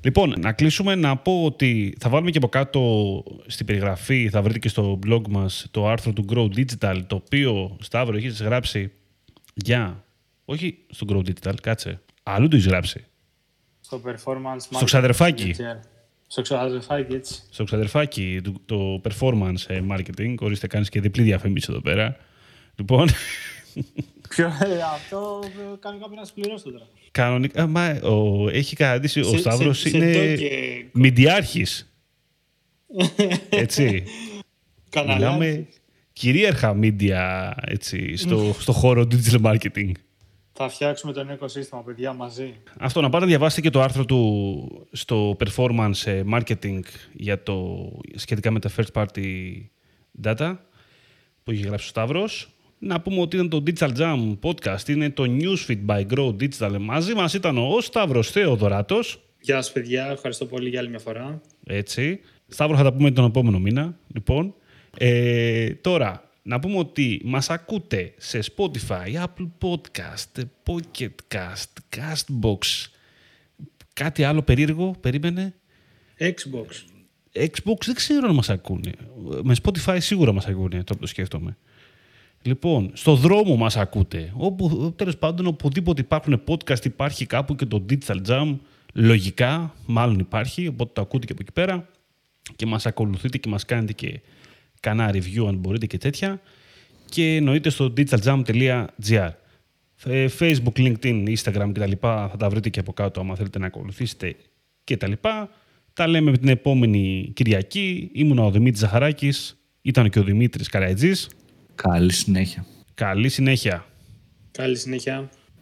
Λοιπόν, να κλείσουμε να πω ότι θα βάλουμε και από κάτω στην περιγραφή, θα βρείτε και στο blog μας το άρθρο του Grow Digital, το οποίο, Σταύρο, έχεις γράψει για... Όχι στο Grow Digital, κάτσε. Αλλού το έχεις γράψει. Στο performance Στο ξαδερφάκι. Στο ξαδερφάκι, έτσι. Στο ξαδερφάκι, το performance ε, marketing. Ορίστε, κάνεις και διπλή διαφήμιση εδώ πέρα. Λοιπόν... Ποιο, ε, αυτό ε, κάνει κάποιο να συμπληρώσει τώρα. Κανονικά, μα, ο, έχει καταντήσει, ο Σταύρος είναι μηντιάρχης. έτσι. Μιλάμε κυρίαρχα media έτσι, στο, στο χώρο digital marketing. Θα φτιάξουμε το νέο οικοσύστημα, παιδιά, μαζί. Αυτό, να πάτε να διαβάσετε και το άρθρο του στο performance ε, marketing για το, σχετικά με τα first party data που έχει γράψει ο Σταύρος. Να πούμε ότι ήταν το Digital Jam podcast, είναι το Newsfeed by Grow Digital. Μαζί μας ήταν ο Σταύρος Θεοδωράτος. Γεια σας παιδιά, ευχαριστώ πολύ για άλλη μια φορά. Έτσι. Σταύρο θα τα πούμε τον επόμενο μήνα, λοιπόν. Ε, τώρα, να πούμε ότι μας ακούτε σε Spotify, Apple Podcast, Pocket Cast, Castbox, κάτι άλλο περίεργο, περίμενε. Xbox. Xbox δεν ξέρω αν μας ακούνε. Με Spotify σίγουρα μας ακούνε, τώρα που το σκέφτομαι. Λοιπόν, στο δρόμο μας ακούτε. Όπου, τέλος πάντων, οπουδήποτε υπάρχουν podcast, υπάρχει κάπου και το Digital Jam. Λογικά, μάλλον υπάρχει, οπότε το ακούτε και από εκεί πέρα. Και μας ακολουθείτε και μας κάνετε και κανένα review αν μπορείτε και τέτοια. Και εννοείται στο digitaljam.gr. Ε, Facebook, LinkedIn, Instagram κτλ. Θα τα βρείτε και από κάτω άμα θέλετε να ακολουθήσετε κτλ. Τα λέμε με την επόμενη Κυριακή. Ήμουν ο Δημήτρης Ζαχαράκης. Ήταν και ο Δημήτρης Καραϊτζής. Καλή συνέχεια. Καλή συνέχεια. Καλή συνέχεια.